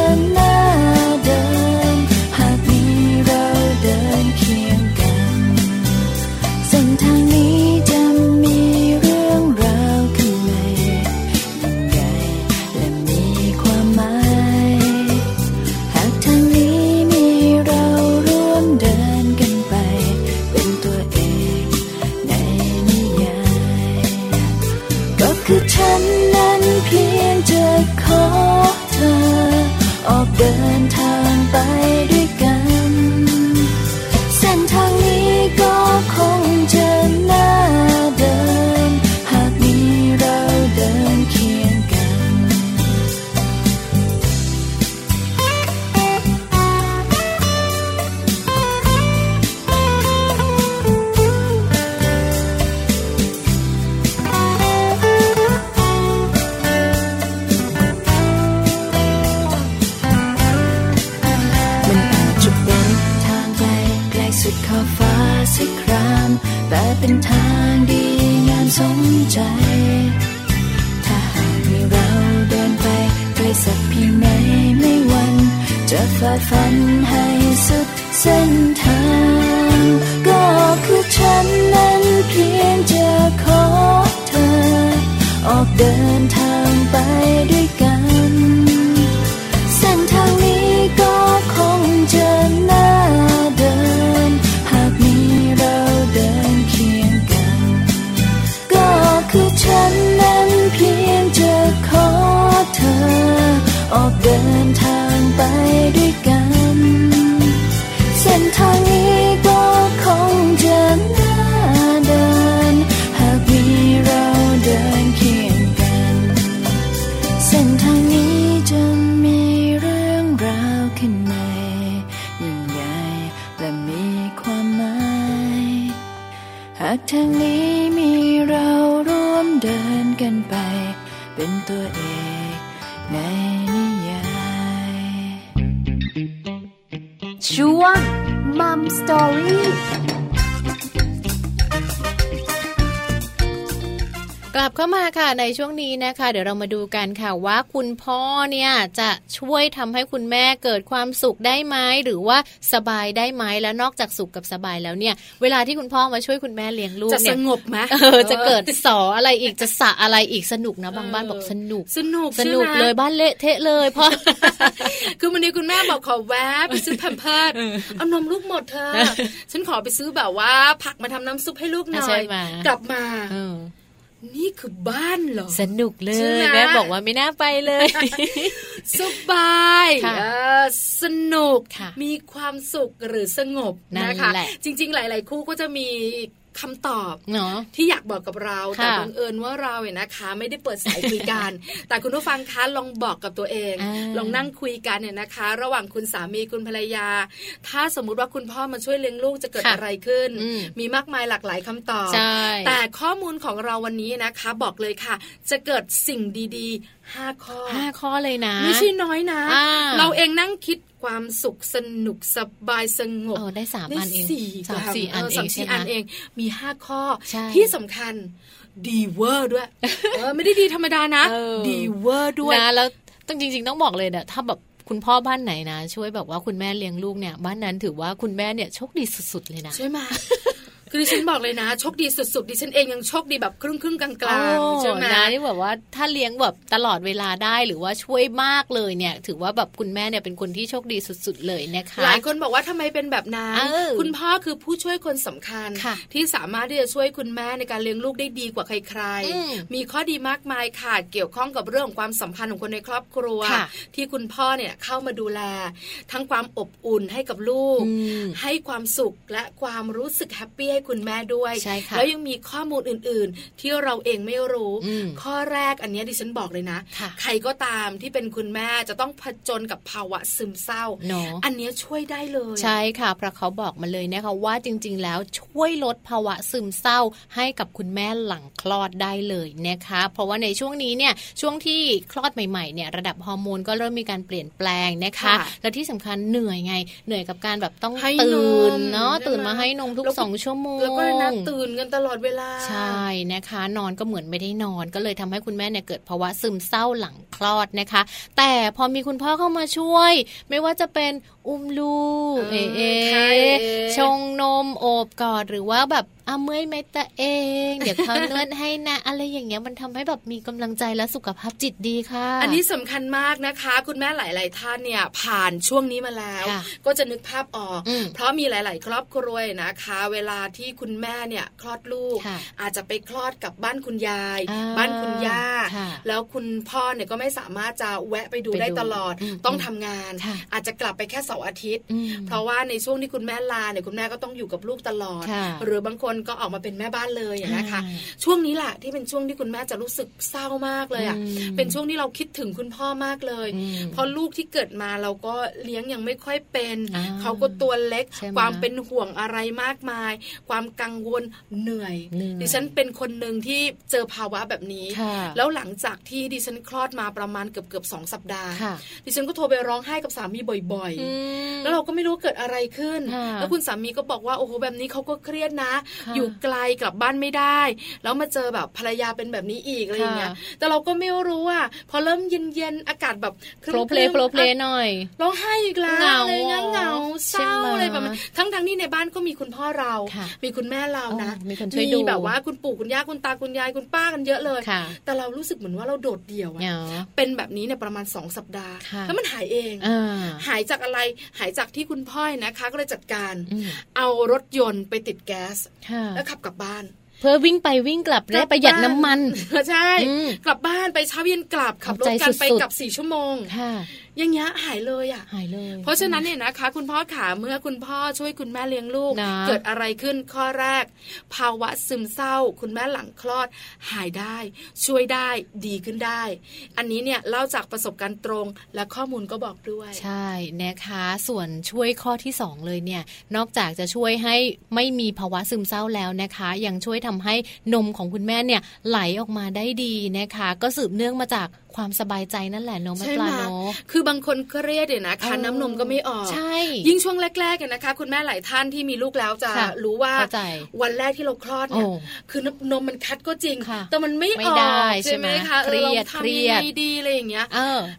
หากทางนี้มีเราร่วมเดินกันไป เป็นตัวเอกในนิยายช่วงมัมสตอรี่ ลับเข้ามาค่ะในช่วงนี้นะคะ เดี๋ยวเรามาดูกันค่ะว่าคุณพ่อเนี่ยจะช่วยทำให้คุณแม่เกิดความสุขได้ไหมหรือว่าสบายได้ไหมแล้วนอกจากสุขกับสบายแล้วเนี่ย เวลาที่คุณพ่อมาช่วยคุณแม่เลี้ยงลูกจะเนี่สยงบไหมเออจะเกิดสออะไรอีกจะสะอะไรอีกสนุกนะบางบ้านบอกสนุกสนุกสนุกใช่ไหมเลยบ้านเละเทะเลยพ่อคือวันนี้คุณแม่บอกขอแวะไปซื้อแพมเพิร์ดเอานมลูกหมดเธอฉันขอไปซื้อแบบว่าผักมาทำน้ำซุปให้ลูกหน่อใช่ยไหมกลับมาเออ นี่คือบ้านเหรอ สนุกเลใช่ยไหมแม่บอกว่าไม่น่าไปเลย สบายค่ะเออสนุกค่ะมีความสุขหรือสงบนั่นนะคะแหละจริง ๆ หลาย ๆ คู่ก็จะมี คำตอบเนาะที่อยากบอกกับเรา แต่บังเอิญว่าเราเนี่ยนะคะ ไม่ได้เปิดสายคุยกัน แต่คุณผู้ฟังคะลองบอกกับตัวเอง ลองนั่งคุยกันเนี่ยนะคะ ระหว่างคุณสามีคุณภรรยา ถ้าสมมุติว่าคุณพ่อมาช่วยเลี้ยงลูกจะเกิดอะไรขึ้น มีมากมายหลากหลายคำตอบ แต่ข้อมูลของเราวันนี้นะคะ บอกเลยค่ะ จะเกิดสิ่งดีๆ ห้าข้อห้าข้อเลยนะ ไม่ใช่น้อยนะ เราเองนั่งคิดความสุขสนุกสบายสงบได้สามอันเองสี่สามสี่อันเองใช่ไหมเองมีห้าข้อที่สำคัญดีเวอร์ด้วยเออไม่ได้ดีธรรมดานะดีเวอร์ด้วยนะแล้วต้องจริง ๆ ต้องบอกเลยเนี่ยถ้าแบบคุณพ่อบ้านไหนนะ ช่วยแบบว่าคุณแม่เลี้ยงลูกเนี่ย บ้านนั้นถือว่าคุณแม่เนี่ยโชคดีสุดๆเลยนะใช่ไหม คือดิฉันบอกเลยนะ โชคดีสุดๆดิฉันเองยังโชคดีแบบครึ่งครึ่งกลางๆใช่ไหมนะที่แบบว่าถ้าเลี้ยงแบบตลอดเวลาได้หรือว่าช่วยมากเลยเนี่ย ถือว่าแบบคุณแม่เนี่ยเป็นคนที่โชคดีสุดๆเลยนะคะหลายคนบอกว่าทำไมเป็นแบบนั้นคุณพ่อคือผู้ช่วยคนสำคัญ ที่สามารถที่จะช่วยคุณแม่ในการเลี้ยงลูกได้ดีกว่าใครๆ มีข้อดีมากมายค่ะเกี่ยวข้องกับเรื่องของความสัมพันธ์ของคนในครอบครัว ที่คุณพ่อเนี่ยเข้ามาดูแล ทั้งความอบอุ่นให้กับลูก ให้ความสุขและความรู้สึกแฮปปี้ให้คุณแม่ด้วยแล้วยังมีข้อมูลอื่น ๆ ที่เราเองไม่รู้ ข้อแรกอันนี้ดิฉันบอกเลยนะ ใครก็ตามที่เป็นคุณแม่จะต้องผจญกับภาวะซึมเศร้า อันนี้ช่วยได้เลย ใช่ค่ะเพราะเขาบอกมาเลยนะคะว่าจริง ๆ แล้วช่วยลดภาวะซึมเศร้าให้กับคุณแม่หลังคลอดได้เลยนะคะ เพราะว่าในช่วงนี้เนี่ยช่วงที่คลอดใหม่ ๆ เนี่ยระดับฮอร์โมนก็เริ่มมีการเปลี่ยนแปลงนะคะ และที่สำคัญเหนื่อยไง เหนื่อยกับการแบบต้องตื่นเนาะตื่นมาให้นมทุกสองชั่วโมง แล้วก็นัดตื่นกันตลอดเวลา ใช่นะคะ นอนก็เหมือนไม่ได้นอน ก็เลยทำให้คุณแม่เนี่ยเกิดภาวะซึมเศร้าหลังคลอดนะคะ แต่พอมีคุณพ่อเข้ามาช่วย ไม่ว่าจะเป็น อุ้มลูก เอเอชงนมโอบกอดหรือว่าแบบอาเมื่อยไหมตะเอง เดี๋ยวเขานวดให้นะ อะไรอย่างเงี้ยมันทำให้แบบมีกำลังใจและสุขภาพจิตดีค่ะ อันนี้สำคัญมากนะคะ คุณแม่หลาย ๆ ท่านเนี่ยผ่านช่วงนี้มาแล้ว ก็จะนึกภาพออก เพราะมีหลาย ๆ ครอบครัวนะคะ เวลาที่คุณแม่เนี่ยคลอดลูก อาจจะไปคลอดกับบ้านคุณยาย บ้านคุณย่า แล้วคุณพ่อเนี่ยก็ไม่สามารถจะแวะไปดูได้ตลอดต้องทำงาน อาจจะกลับไปแค่เสาร์อาทิตย์ เพราะว่าในช่วงที่คุณแม่ลาเนี่ยคุณแม่ก็ต้องอยู่กับลูกตลอด หรือบางคนก็ออกมาเป็นแม่บ้านเลยนะคะ ช่วงนี้แหละที่เป็นช่วงที่คุณแม่จะรู้สึกเศร้ามากเลยอะเป็นช่วงที่เราคิดถึงคุณพ่อมากเลยเพราะลูกที่เกิดมาเราก็เลี้ยงยังไม่ค่อยเป็น เขาก็ตัวเล็ก ความเป็นห่วงอะไรมากมาย ความกังวลเหนื่อยดิฉันเป็นคนหนึ่งที่เจอภาวะแบบนี้ แล้วหลังจากที่ดิฉันคลอดมาประมาณเกือบเกือบสองสัปดาห์ ดิฉันก็โทรไปร้องไห้กับสามีบ่อย ๆแล้วเราก็ไม่รู้เกิดอะไรขึ้น แล้วคุณสามีก็บอกว่าโอ้โหแบบนี้เขาก็เครียดนะ อยู่ไกลกลับบ้านไม่ได้ แล้วมาเจอแบบภรรยาเป็นแบบนี้อีกอะไรอย่างเงี้ยแต่เราก็ไม่รู้ว่าพอเริ่มเย็นๆอากาศแบบโปรเพลโปรเพลหน่อยร้องไห้อีกแล้วเหงาเหงาเศร้าอะไรแบบนั้นทั้งๆที่ในบ้านก็มีคุณพ่อเรา มีคุณแม่เรานะมีคนช่วยดูแบบว่าคุณปู่คุณย่าคุณตาคุณยายคุณป้ากันเยอะเลย แต่เรารู้สึกเหมือนว่าเราโดดเดี่ยวเป็นแบบนี้เนี่ยประมาณสองสัปดาห์ แล้วมันหายเอง หายจากอะไรหายจากที่คุณพ่อนะคะ ก็เลยจัดการเอารถยนต์ไปติดแก๊สแล้วขับกลับบ้านเพื่อวิ่งไปวิ่งกลับได้ประหยัดน้ำมันใช่ กลับบ้านไปเช้าเย็นกลับขับรถกันไปกลับสี่ชั่วโมงอย่างเงี้ยหายเลยอะหายเลย เพราะฉะนั้นเนี่ยนะคะ คุณพ่อขาเมื่อคุณพ่อช่วยคุณแม่เลี้ยงลูก เกิดอะไรขึ้นข้อแรก ภาวะซึมเศร้า คุณแม่หลังคลอด หายได้ ช่วยได้ดีขึ้นได้ อันนี้เนี่ยเล่าจากประสบการณ์ตรงและข้อมูลก็บอกด้วย ใช่นะคะ ส่วนช่วยข้อที่ 2 เลยเนี่ยนอกจากจะช่วยให้ไม่มีภาวะซึมเศร้าแล้วนะคะ ยังช่วยทำให้นมของคุณแม่เนี่ยไหลออกมาได้ดีนะคะ ก็สืบเนื่องมาจาก ความสบายใจนั่นแหละเนาะแม่ปลาเนาะคือบางคนเครียดเนี่ยนะคันน้ำนมก็ไม่ออกใช่ ยิ่งช่วงแรกๆเนี่ยนะคะ คุณแม่หลายท่านที่มีลูกแล้วจะรู้ว่าวันแรกที่เราคลอดเนี่ยคือนมมันคัดก็จริง แต่มันไม่ออกใช่ไหมคะเครียดเครียดดีอะไรอย่างเงี้ย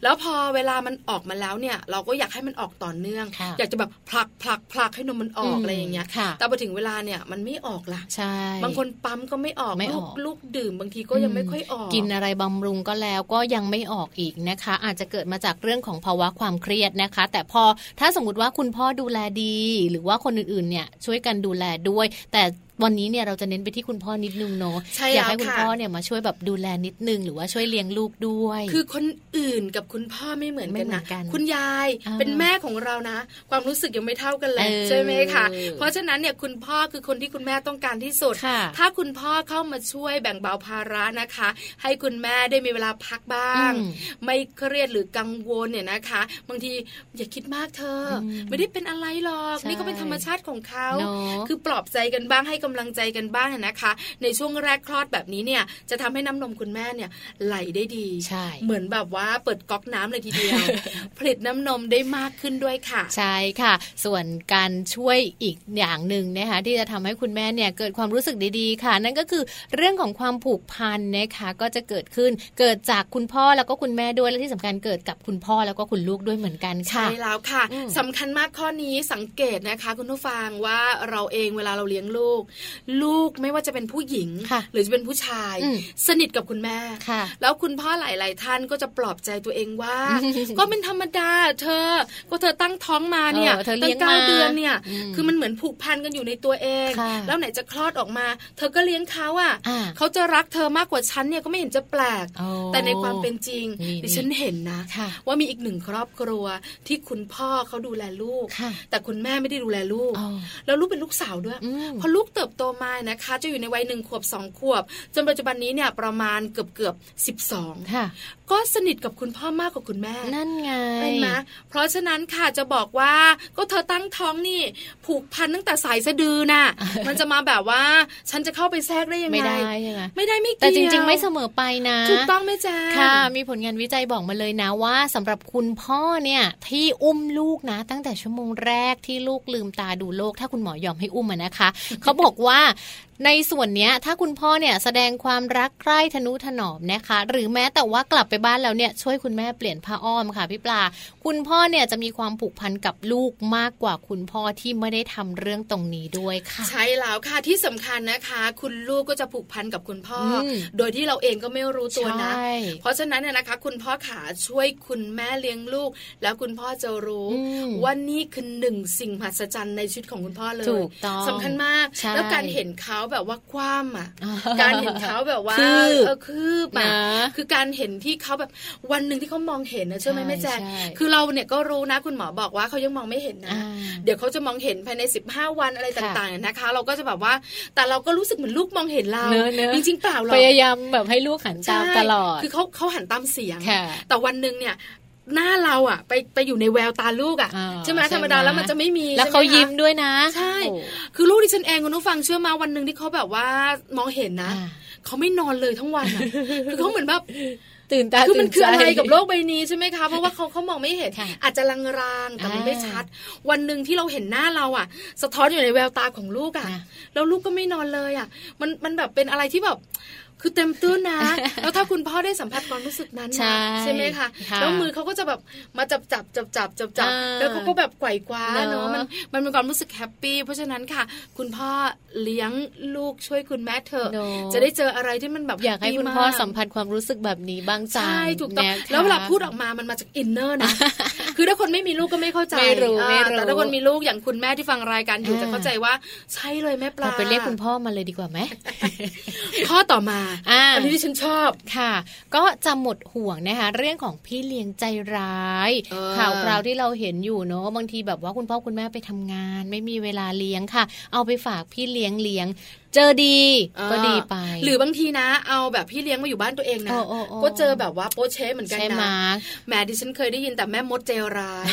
แล้วพอเวลามันออกมาแล้วเนี่ย เราก็อยากให้มันออกต่อเนื่อง อยากจะแบบผลักผลักผลักให้นมมันออกอะไรอย่างเงี้ยแต่พอถึงเวลาเนี่ยมันไม่ออกละใช่บางคนปั๊มก็ไม่ออกลูกลูกดื่มบางทีก็ยังไม่ค่อยออก กินอะไรบำรุงก็แล้วก็ยังไม่ออกอีกนะคะ อาจจะเกิดมาจากเรื่องของภาวะความเครียดนะคะ แต่พอถ้าสมมติว่าคุณพ่อดูแลดี หรือว่าคนอื่นๆเนี่ยช่วยกันดูแลด้วย แต่ วันนี้เนี่ยเราจะเน้นไปที่คุณพ่อนิดนึงเนาะอยากให้คุณพ่อเนี่ยมาช่วยแบบดูแลนิดนึง หรือว่าช่วยเลี้ยงลูกด้วย คือคนอื่นกับคุณพ่อไม่เหมือนกันนะคุณยายเป็นแม่ของเรานะ ความรู้สึกยังไม่เท่ากันเลยใช่ไหมคะเพราะฉะนั้นเนี่ยคุณพ่อคือคนที่คุณแม่ต้องการที่สุด ถ้าคุณพ่อเข้ามาช่วยแบ่งเบาภาระนะคะ ให้คุณแม่ได้มีเวลาพักบ้าง ไม่เครียดหรือกังวลเนี่ยนะคะ บางทีอย่าคิดมากเธอ ไม่ได้เป็นอะไรหรอกนี่ก็เป็นธรรมชาติของเขา คือปลอบใจกันบ้างให้กำลังใจกันบ้างนะคะ ในช่วงแรกคลอดแบบนี้เนี่ยจะทำให้น้ำนมคุณแม่เนี่ยไหลได้ดีเหมือนแบบว่าเปิดก๊อกน้ำเลยทีเดียว ผลิตน้ำนมได้มากขึ้นด้วยค่ะ ใช่ค่ะ ส่วนการช่วยอีกอย่างหนึ่งนะคะที่จะทำให้คุณแม่เนี่ยเกิดความรู้สึกดีๆค่ะ นั่นก็คือเรื่องของความผูกพันนะคะก็จะเกิดขึ้นเกิดจากคุณพ่อแล้วก็คุณแม่ด้วยและที่สำคัญเกิดกับคุณพ่อแล้วก็คุณลูกด้วยเหมือนกันค่ะใช่แล้วค่ะสำคัญมากข้อนี้สังเกตนะคะ คุณผู้ฟังว่าเราเองเวลาเราเลี้ยงลูกลูกไม่ว่าจะเป็นผู้หญิง หรือจะเป็นผู้ชาย สนิทกับคุณแม่แล้วคุณพ่อหลาย ๆ ท่านก็จะปลอบใจตัวเองว่า ก็เป็นธรรมดา เธอ ก็เธอตั้งท้องมาเนี่ยตั้งเก้าเดือนเนี่ย คือมันเหมือนผูกพันกันอยู่ในตัวเอง แล้วไหนจะคลอดออกมา เธอก็เลี้ยงเขาอะเขาจะรักเธอมากกว่าฉันเนี่ยก็ไม่เห็นจะแปลก แต่ในความเป็นจริงดิฉันเห็นนะ ว่ามีอีกหนึ่งครอบครัวที่คุณพ่อเขาดูแลลูก แต่คุณแม่ไม่ได้ดูแลลูก แล้วลูกเป็นลูกสาวด้วยพอลูกเติบโตมานะคะ จะอยู่ในวัยหนึ่งขวบสองขวบ จนปัจจุบันนี้เนี่ยประมาณเกือบเกือบสิบสอง ก็สนิทกับคุณพ่อมากกว่าคุณแม่ นั่นไงเห็นไหมเพราะฉะนั้นค่ะจะบอกว่าก็เธอตั้งท้องนี่ ผูกพันตั้งแต่สายสะดือน่ะ มันจะมาแบบว่าฉันจะเข้าไปแทรกได้ยังไง ไม่ได้ใช่ไหมไม่ได้ไม่เกี่ยวแต่จริง ๆ ไม่เสมอไปนะถูกต้องไหมจ๊ะค่ะ มีผลงานวิจัยบอกมาเลยนะว่าสำหรับคุณพ่อเนี่ยที่อุ้มลูกนะ ตั้งแต่ชั่วโมงแรกที่ลูกลืมตาดูโลก ถ้าคุณหมอยอมให้อุ้มนะคะ เขาบอกว่า ในส่วนนี้ถ้าคุณพ่อเนี่ยแสดงความรักใคร่ทนุถนอมนะคะ หรือแม้แต่ว่ากลับไปบ้านแล้วเนี่ยช่วยคุณแม่เปลี่ยนผ้าอ้อมค่ะพี่ปลา คุณพ่อเนี่ยจะมีความผูกพันกับลูกมากกว่าคุณพ่อที่ไม่ได้ทำเรื่องตรงนี้ด้วยค่ะ ใช่แล้วค่ะที่สำคัญนะคะ คุณลูกก็จะผูกพันกับคุณพ่อ โดยที่เราเองก็ไม่รู้ตัวนะ เพราะฉะนั้นเนี่ยนะคะ คุณพ่อขาช่วยคุณแม่เลี้ยงลูก แล้วคุณพ่อจะรู้ว่านี่คือหนึ่งสิ่งมหัศจรรย์ในชีวิตของคุณพ่อเลยสำคัญมาก แล้วการเห็นเขาแบบว่าคว่ำอะการเห็นเขาแบบว่าเออคืบอะคือการเห็นที่เขาแบบวันหนึ่งที่เขามองเห็นนะใช่ไหมแม่แจ๊คือเราเนี่ยก็รู้นะคุณหมอบอกว่าเขายังมองไม่เห็นนะ เดี๋ยวเขาจะมองเห็นภายใน 15 วันอะไรต่างๆนะคะ เราก็จะแบบว่าแต่เราก็รู้สึกเหมือนลูกมองเห็นเราจริงๆเปล่าเราพยายามแบบให้ลูกหันตามตลอด คือเขาเขาหันตามเสียง แต่วันหนึ่งเนี่ย หน้าเราอะ ไปไปอยู่ในแววตาลูกอะใช่ไหมธรรมดาแล้วมันจะไม่มีแล้วเขายิ้มด้วยนะใช่ คือลูกที่ฉันเองคุณผู้ฟังเชื่อมาวันหนึ่งที่เขาแบบว่ามองเห็นนะเขาไม่นอนเลยทั้งวันคือเขาเหมือนแบบตื่นตาคือมันคืออะไรกับโลกใบนี้ใช่ไหมคะ เพราะว่าเขาเขามองไม่เห็น อาจจะลางๆแต่มันไม่ชัด วันหนึ่งที่เราเห็นหน้าเราอะ สะท้อนอยู่ในแววตาของลูกอะแล้วลูกก็ไม่นอนเลยอะ มันมันแบบเป็นอะไรที่แบบ คือเต็มตื้นนะ แล้วถ้าคุณพ่อได้สัมผัสความรู้สึกนั้นใช่ไหมคะแล้วมือเขาก็จะแบบมาจับจับจับจับจับจับแล้วเขาก็แบบไกวคว้าเนาะมันมันเป็นความรู้สึก happy เพราะฉะนั้นค่ะ คุณพ่อเลี้ยงลูกช่วยคุณแม่เถอะจะได้เจออะไรที่มันแบบอยากให้คุณพ่อสัมผัสความรู้สึกแบบนี้บ้างจังใช่ถูกต้องแล้วเวลาพูดออกมามันมาจาก inner นะคือถ้าคนไม่มีลูกก็ไม่เข้าใจไม่รู้ไม่รู้แต่ถ้าคนมีลูกอย่างคุณแม่ที่ฟังรายการอยู่จะเข้าใจว่าใช่เลยแม่ปลาไปเรียกคุณพ่อมาเลยดีกว่าไหมข้อต่อมาอันนี้ที่ฉันชอบค่ะ ก็จะหมดห่วงนะคะเรื่องของพี่เลี้ยงใจร้ายข่าวคราวที่เราเห็นอยู่เนาะบางทีแบบว่าคุณพ่อคุณแม่ไปทำงาน ไม่มีเวลาเลี้ยงค่ะ เอาไปฝากพี่เลี้ยงเลี้ยงเจอดีก็ดีไป หรือบางทีนะ เอาแบบพี่เลี้ยงมาอยู่บ้านตัวเองนะ ก็เจอแบบว่าโปเช่เหมือนกันนะแม่ดิฉันเคยได้ยินแต่แม่มดเจร้าย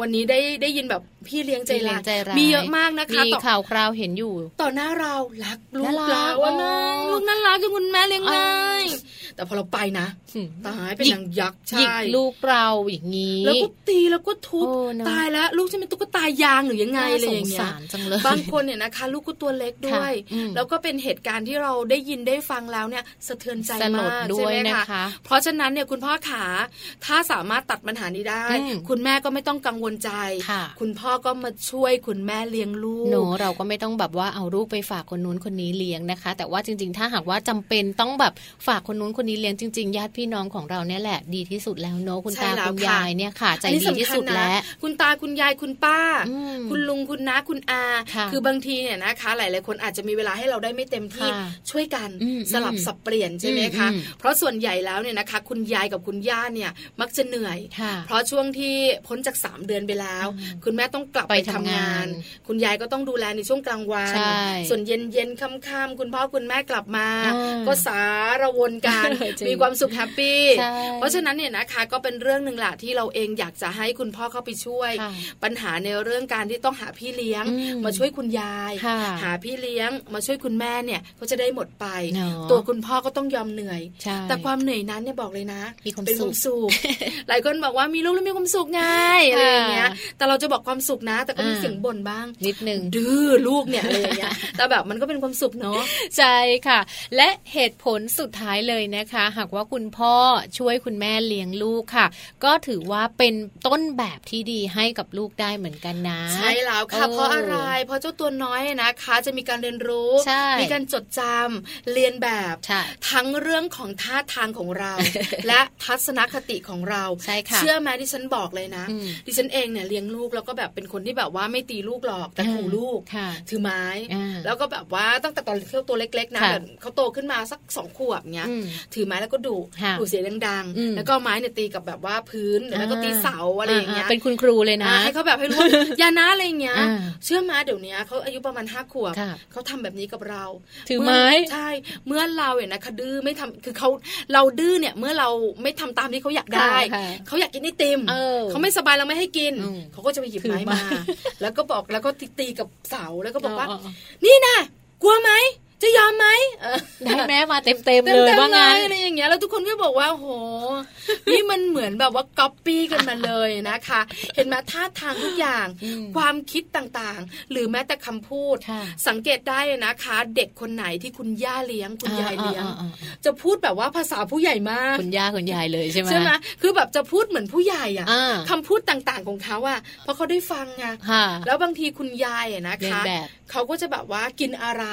วันนี้ได้ได้ยินแบบพี่เลี้ยงใจร้ายมีเยอะมากนะคะมีข่าวคราวเห็นอยู่ ต่อหน้าเรารักลูกเราว่านะลูกน่ารักจังคุณแม่เลี้ยงง่ายแต่พอเราไปนะตายเป็นนางยักษ์ใช่ลูกเราอย่างนี้แล้วก็ตีแล้วก็ทุบตายแล้ว ลูกจะเป็นตุ๊กตายางหรือยังไงอะไรอย่างเงี้ยบางคนเนี่ยนะคะ ลูกก็ตัวเล็กด้วยแล้วก็เป็นเหตุการณ์ที่เราได้ยินได้ฟังแล้วเนี่ยสะเทือนใจมากใช่ไหมคะเพราะฉะนั้นเนี่ยคุณพ่อขาถ้าสามารถตัดปัญหานี้ได้ คุณแม่ก็ไม่ต้องกังวลใจ คุณพ่อก็มาช่วยคุณแม่เลี้ยงลูกโนเราก็ไม่ต้องแบบว่าเอาลูกไปฝากคนนู้นคนนี้เลี้ยงนะคะ แต่ว่าจริง ๆ ถ้าหากว่าจำเป็นต้องแบบฝากคนนู้นคนนี้เลี้ยงจริงๆญาติพี่น้องของเราเนี่ยแหละดีที่สุดแล้วเนอะคุณตาคุณยายเนี่ยค่ะ ใจดีที่สุดแล้วคุณตาคุณยายคุณป้า คุณลุงคุณน้าคุณอา คือบางทีเนี่ยนะคะ หลายๆคนอาจจะมีเวลาให้เราได้ไม่เต็มที่ช่วยกันสลับสับเปลี่ยนใช่ไหมคะ เพราะส่วนใหญ่แล้วเนี่ยนะคะ คุณยายกับคุณย่าเนี่ยมักจะเหนื่อย เพราะช่วงที่พ้นจากสามเดือนไปแล้ว คุณแม่ต้องกลับไปทำงาน คุณยายก็ต้องดูแลในช่วงกลางวัน ส่วนเย็นเย็นค่ำๆคุณพ่อคุณแม่กลับมา ก็สารวนกันมีความสุขแฮปปี้เพราะฉะนั้นเนี่ยนะคะก็เป็นเรื่องหนึ่งแหละที่เราเองอยากจะให้คุณพ่อเข้าไปช่วย ปัญหาในเรื่องการที่ต้องหาพี่เลี้ยง มาช่วยคุณยาย หาพี่เลี้ยงมาช่วยคุณแม่เนี่ยก็จะได้หมดไป ตัวคุณพ่อก็ต้องยอมเหนื่อย แต่ความเหนื่อยนั้นเนี่ยบอกเลยนะเป็นความสุขหลายคนบอกว่ามีลูกแล้วมีความสุขไงอะไรอย่างเงี้ยแต่เราจะบอกความสุขนะ แต่ก็มีเสียงบ่นบ้าง นิดนึงดื้อลูกเนี่ยอะไรอย่างเงี้ยแต่แบบมันก็เป็นความสุขเนาะใช่ค่ะ และเหตุผลสุดท้ายเลยนะคะ หากว่าคุณพ่อช่วยคุณแม่เลี้ยงลูกค่ะ ก็ถือว่าเป็นต้นแบบที่ดีให้กับลูกได้เหมือนกันนะ ใช่แล้วค่ะเพราะอะไร เพราะเจ้าตัวน้อยนะคะ จะมีการเรียนรู้มีการจดจำเรียนแบบทั้งเรื่องของท่าทางของเรา และทัศนคติของเราเชื่อไหมที่ฉันบอกเลยนะ ดิฉันเองเนี่ยเลี้ยงลูกแล้วก็แบบเป็นคนที่แบบว่าไม่ตีลูกหรอกแต่ขู่ลูกถือไม้ แล้วก็แบบว่าตั้งแต่ตอนเขาตัวเล็กๆนะแบบเขาโตขึ้นมาสักสองขวบเนี้ยถือไม้แล้วก็ดุดุเสียงดังๆ แล้วก็ไม้เนี่ยตีกับแบบว่าพื้นแล้วก็ตีเสาอะไรอย่างเงี้ยเป็นคุณครูเลยนะให้เขาแบบให้รู้อย่านะอะไรเงี้ย เชื่อมาเดี๋ยวนี้เขาอายุประมาณห้าขวบเขาทำแบบนี้กับเรา ถือไม้ใช่ เมื่อเราเนี่ยนะคะดื้อไม่ทำคือเขาเราดื้อเนี่ยเมื่อเราไม่ทำตามที่เขาอยากได้ เขาอยากกินไอติมเขาไม่สบายเราไม่ให้กิน เขาก็จะไปหยิบไม้มา แล้วก็บอกแล้วก็ตีกับเสาแล้วก็บอกว่า นี่นะกลัวไหม จะยอมไหมได้แม่มาเต็มเต็มเลยว่างั้นอะไรอย่างเงี้ยแล้วทุกคนก็บอกว่าโห นี่มันเหมือนแบบว่าก๊อปปี้กันมาเลยนะคะ เห็นไหมท่าทางทุกอย่าง ความคิดต่างๆ หรือแม้แต่คำพูด สังเกตได้นะคะ เด็กคนไหนที่คุณย่าเลี้ยง คุณยายเลี้ยง จะพูดแบบว่าภาษาผู้ใหญ่มากคุณย่าคุณยายเลยใช่ไหมใช่ไหมคือแบบจะพูดเหมือนผู้ใหญ่อะคำพูดต่างๆของเขาอะเพราะเขาได้ฟังไงแล้วบางทีคุณยายนะคะเขาก็จะแบบว่ากินอะไร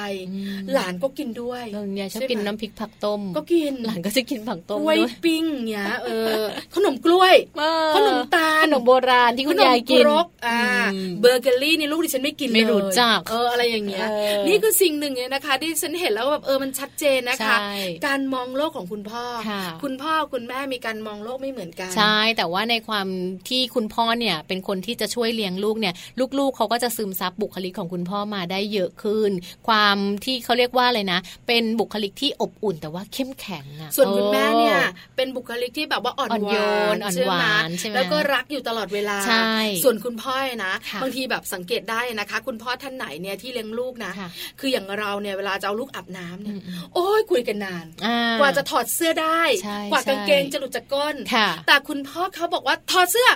หลานก็กินด้วยยายชอบกินน้ำพริกผักต้ม ก็กินหลานก็จะกินผักต้มด้วยปิ้งเนี้ยเออขนมกล้วยขนมตาลขนมโบราณที่คุณยายกินรกอ่าเบอร์เกอรี่นี่ลูกดิฉันไม่กินเลยไม่รู้จักเอออะไรอย่างเงี้ยนี่คือสิ่งหนึ่งเนี่ยนะคะที่ฉันเห็นแล้วแบบเออมันชัดเจนนะคะ การมองโลกของคุณพ่อ คุณพ่อคุณแม่มีการมองโลกไม่เหมือนกัน ใช่ แต่ว่าในความที่คุณพ่อเนี่ยเป็นคนที่จะช่วยเลี้ยงลูกเนี่ย ลูกๆเขาก็จะซึมซับบุคลิกของคุณพ่อมาได้เยอะขึ้น ความที่เขาเรียกว่าอะไรนะ เป็นบุคลิกที่อบอุ่นแต่ว่าเข้มแข็งอะส่วนคุณแม่เนี่ยเป็นบุคลิกที่แบบว่าอ่อนโยนอ่อนหวานใช่ไหมแล้วก็รักอยู่ตลอดเวลา ส่วนคุณพ่อนะ บางทีแบบสังเกตได้นะคะ คุณพ่อท่านไหนเนี่ยที่เลี้ยงลูกนะ คืออย่างเราเนี่ยเวลาจะเอาลูกอาบน้ำเนี่ย โอ้ยคุยกันนาน กว่าจะถอดเสื้อได้ กว่ากางเกงจะหลุดจากก้น แต่คุณพ่อเขาบอกว่าถอดเสื้อ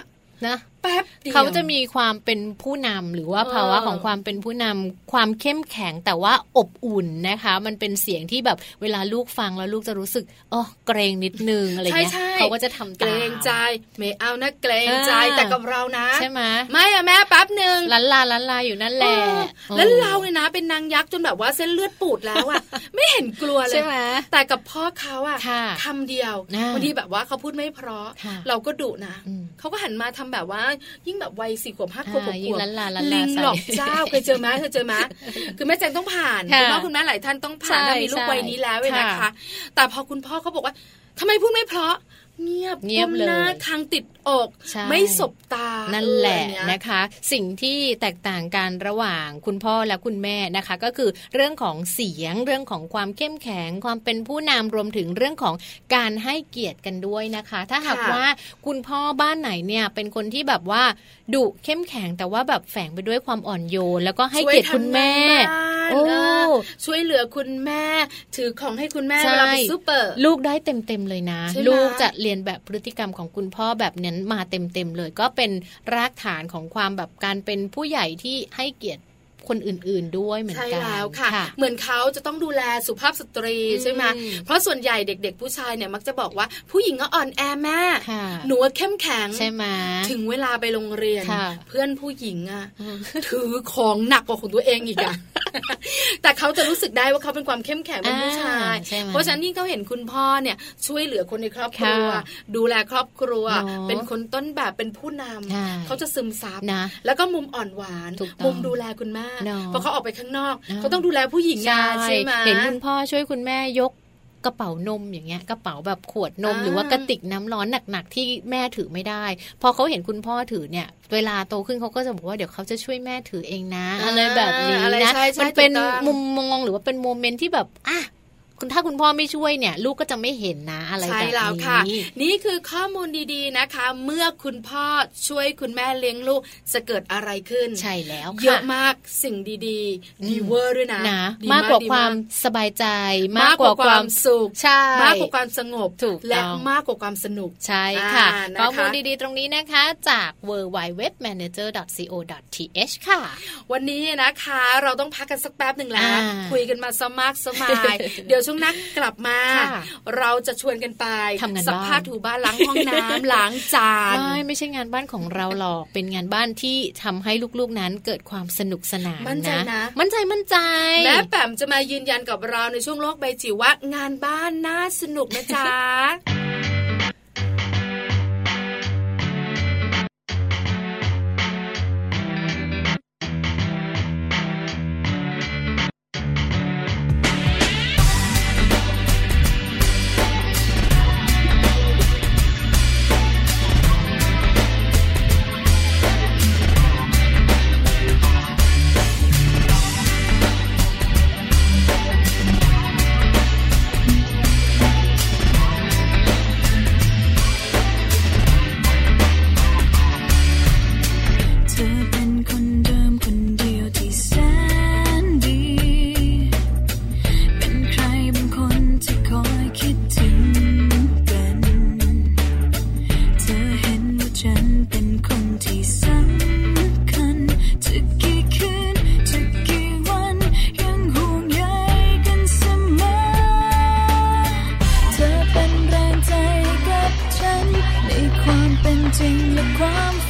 นะ แป๊บเขาจะมีความเป็นผู้นำหรือว่าภาวะของความเป็นผู้นำความเข้มแข็งแต่ว่าอบอุ่นนะคะ มันเป็นเสียงที่แบบเวลาลูกฟังแล้วลูกจะรู้สึกอ๋อเกรงนิดนึงอะไรเงี้ยเขาก็จะทำตามเกรงใจไม่เอานะเกรงใจแต่กับเรานะใช่ไหมไม่อะแม่แป๊บหนึ่งลันลาลันลาอยู่นั่นแหละแล้วเราเนี่ยนะ เป็นนางยักษ์จนแบบว่าเส้นเลือดปูดแล้วอะไม่เห็นกลัวเลยใช่ไหมแต่กับพ่อเขาอะคำเดียวบางทีแบบว่าเขาพูดไม่เพราะ เราก็ดุนะเขาก็หันมาทำแบบว่ายิ่งแบบวัยสี่ขวบห้าขวบหกขวบลิงหลอกเจ้าเคยเจอไหมเคยเจอไหมคือแม่แจงต้องผ่านคุณพ่อคุณแม่หลายท่านต้องผ่านมีลูกวัยนี้แล้วเลยนะคะ แต่พอคุณพ่อเขาบอกว่าทำไมพูดไม่เพราะ เงียบเงียบเลยทางติดอกไม่สบตา นั่นแหละนะคะ สิ่งที่แตกต่างกันระหว่างคุณพ่อและคุณแม่นะคะ ก็คือเรื่องของเสียงเรื่องของความเข้มแข็ง ความเป็นผู้นำรวมถึงเรื่องของการให้เกียรติกันด้วยนะคะ ถ้าหากว่าคุณพ่อบ้านไหนเนี่ยเป็นคนที่แบบว่าดุเข้มแข็งแต่ว่าแบบแฝงไปด้วยความอ่อนโยน แล้วก็ให้เกียรติคุณแม่โอ้ช่วยเหลือคุณแม่ ถือของให้คุณแม่เวลาไปซูเปอร์ ลูกได้เต็มๆเลยนะ ลูกจะเรียียนแบบพฤติกรรมของคุณพ่อแบบนั้นมาเต็มๆเลย ก็เป็นรากฐานของความแบบการเป็นผู้ใหญ่ที่ให้เกียรติ คนอื่น ๆด้วยเหมือนกันใช่แล้วค่ะ เหมือนเขาจะต้องดูแลสุภาพสตรีใช่ไหมเพราะส่วนใหญ่เด็ก ๆ ผู้ชายเนี่ยมักจะบอกว่าผู้หญิงก็อ่อนแอแม่หนูเข้มแข็งใช่ไหมถึงเวลาไปโรงเรียน เพื่อนผู้หญิงอะถือของหนักกว่าของตัวเองอีกอะแต่เขาจะรู้สึกได้ว่าเขาเป็นความเข้มแข็งเป็นผู้ชาย เพราะฉะนั้นที่เขาเห็นคุณพ่อเนี่ยช่วยเหลือคนในครอบครัว ดูแลครอบครัว เป็นคนต้นแบบเป็นผู้นำเขาจะซึมซับนะแล้วก็มุมอ่อนหวาน มุมดูแลคุณแม่พอเขาออกไปข้างนอก เขาต้องดูแลผู้หญิงใช่ไหมเห็นคุณพ่อช่วยคุณแม่ยกกระเป๋านมอย่างเงี้ยกระเป๋าแบบขวดนมหรือว่ากระติกน้ำร้อนหนักๆที่แม่ถือไม่ได้ พอเขาเห็นคุณพ่อถือเนี่ย เวลาโตขึ้นเขาก็จะบอกว่าเดี๋ยวเขาจะช่วยแม่ถือเองนะ อะไรแบบนี้นะมันเป็นมุมมองหรือว่าเป็นโมเมนต์ที่แบบอะ คุณถ้าคุณพ่อไม่ช่วยเนี่ย ลูกก็จะไม่เห็นนะอะไรแบบนี้ใช่แล้วค่ะ นี่คือข้อมูลดีๆนะคะ เมื่อคุณพ่อช่วยคุณแม่เลี้ยงลูกจะเกิดอะไรขึ้น ใช่แล้วเยอะมากสิ่งดีๆดีเวอร์ด้วยนะนะมากกว่าความสบายใจ มากกว่าความสุขใช่มากกว่าความสงบถูกและมากกว่าความสนุกใช่ค่ะข้อมูลดีๆ ตรงนี้นะคะจาก w w w m a n a g e r c o th ค่ะ วันนี้นะคะเราต้องพักกันสักแป๊บหนึ่งแล้ว คุยกันมาสมากสมายเดี๋ยวช่วงนักกลับมา เราจะชวนกันไปทำงานสักผ้าถูบ้านล้างห้องน้ำล้างจานไม่ไม่ใช่งานบ้านของเราหรอกเป็นงานบ้านที่ทำให้ลูกๆนั้นเกิดความสนุกสนานมั่นใจนะ มั่นใจมั่นใจแม่แปมจะมายืนยันกับเราในช่วงโลกใบจิ๋วว่างานบ้านน่าสนุกนะจ๊ะ sing the crime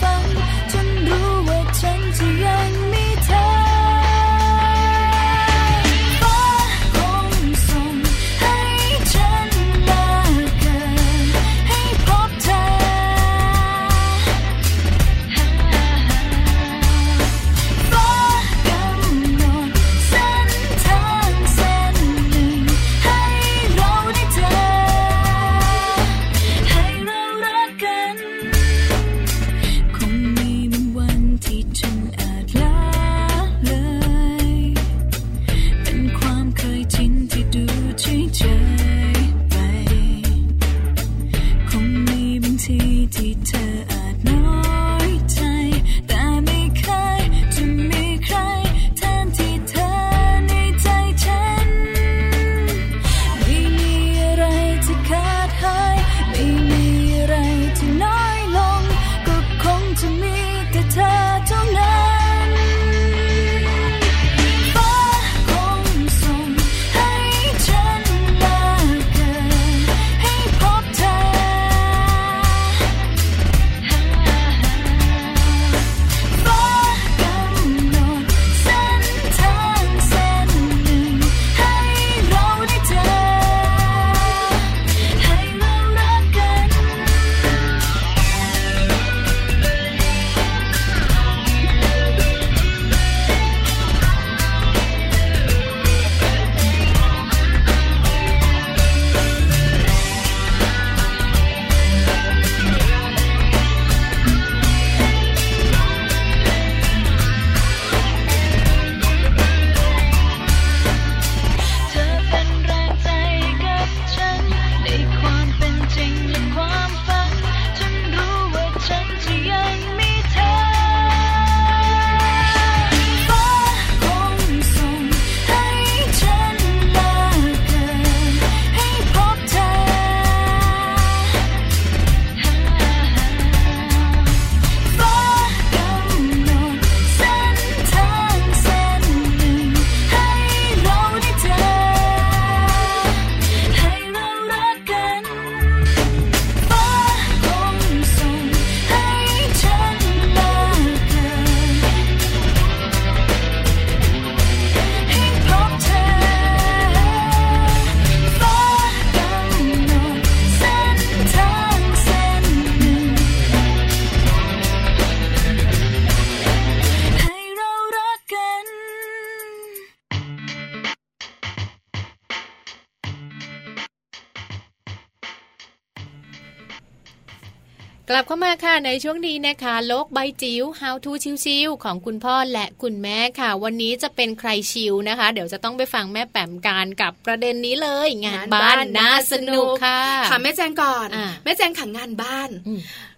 ค่ะในช่วงนี้นะคะ โลกใบจิ๋ว How to ชิวๆของคุณพ่อและคุณแม่ค่ะ วันนี้จะเป็นใครชิวนะคะ เดี๋ยวจะต้องไปฟังแม่แปมการกับประเด็นนี้เลย งานบ้านน่าสนุกค่ะถามแม่แจงก่อนแม่แจงขังงานบ้าน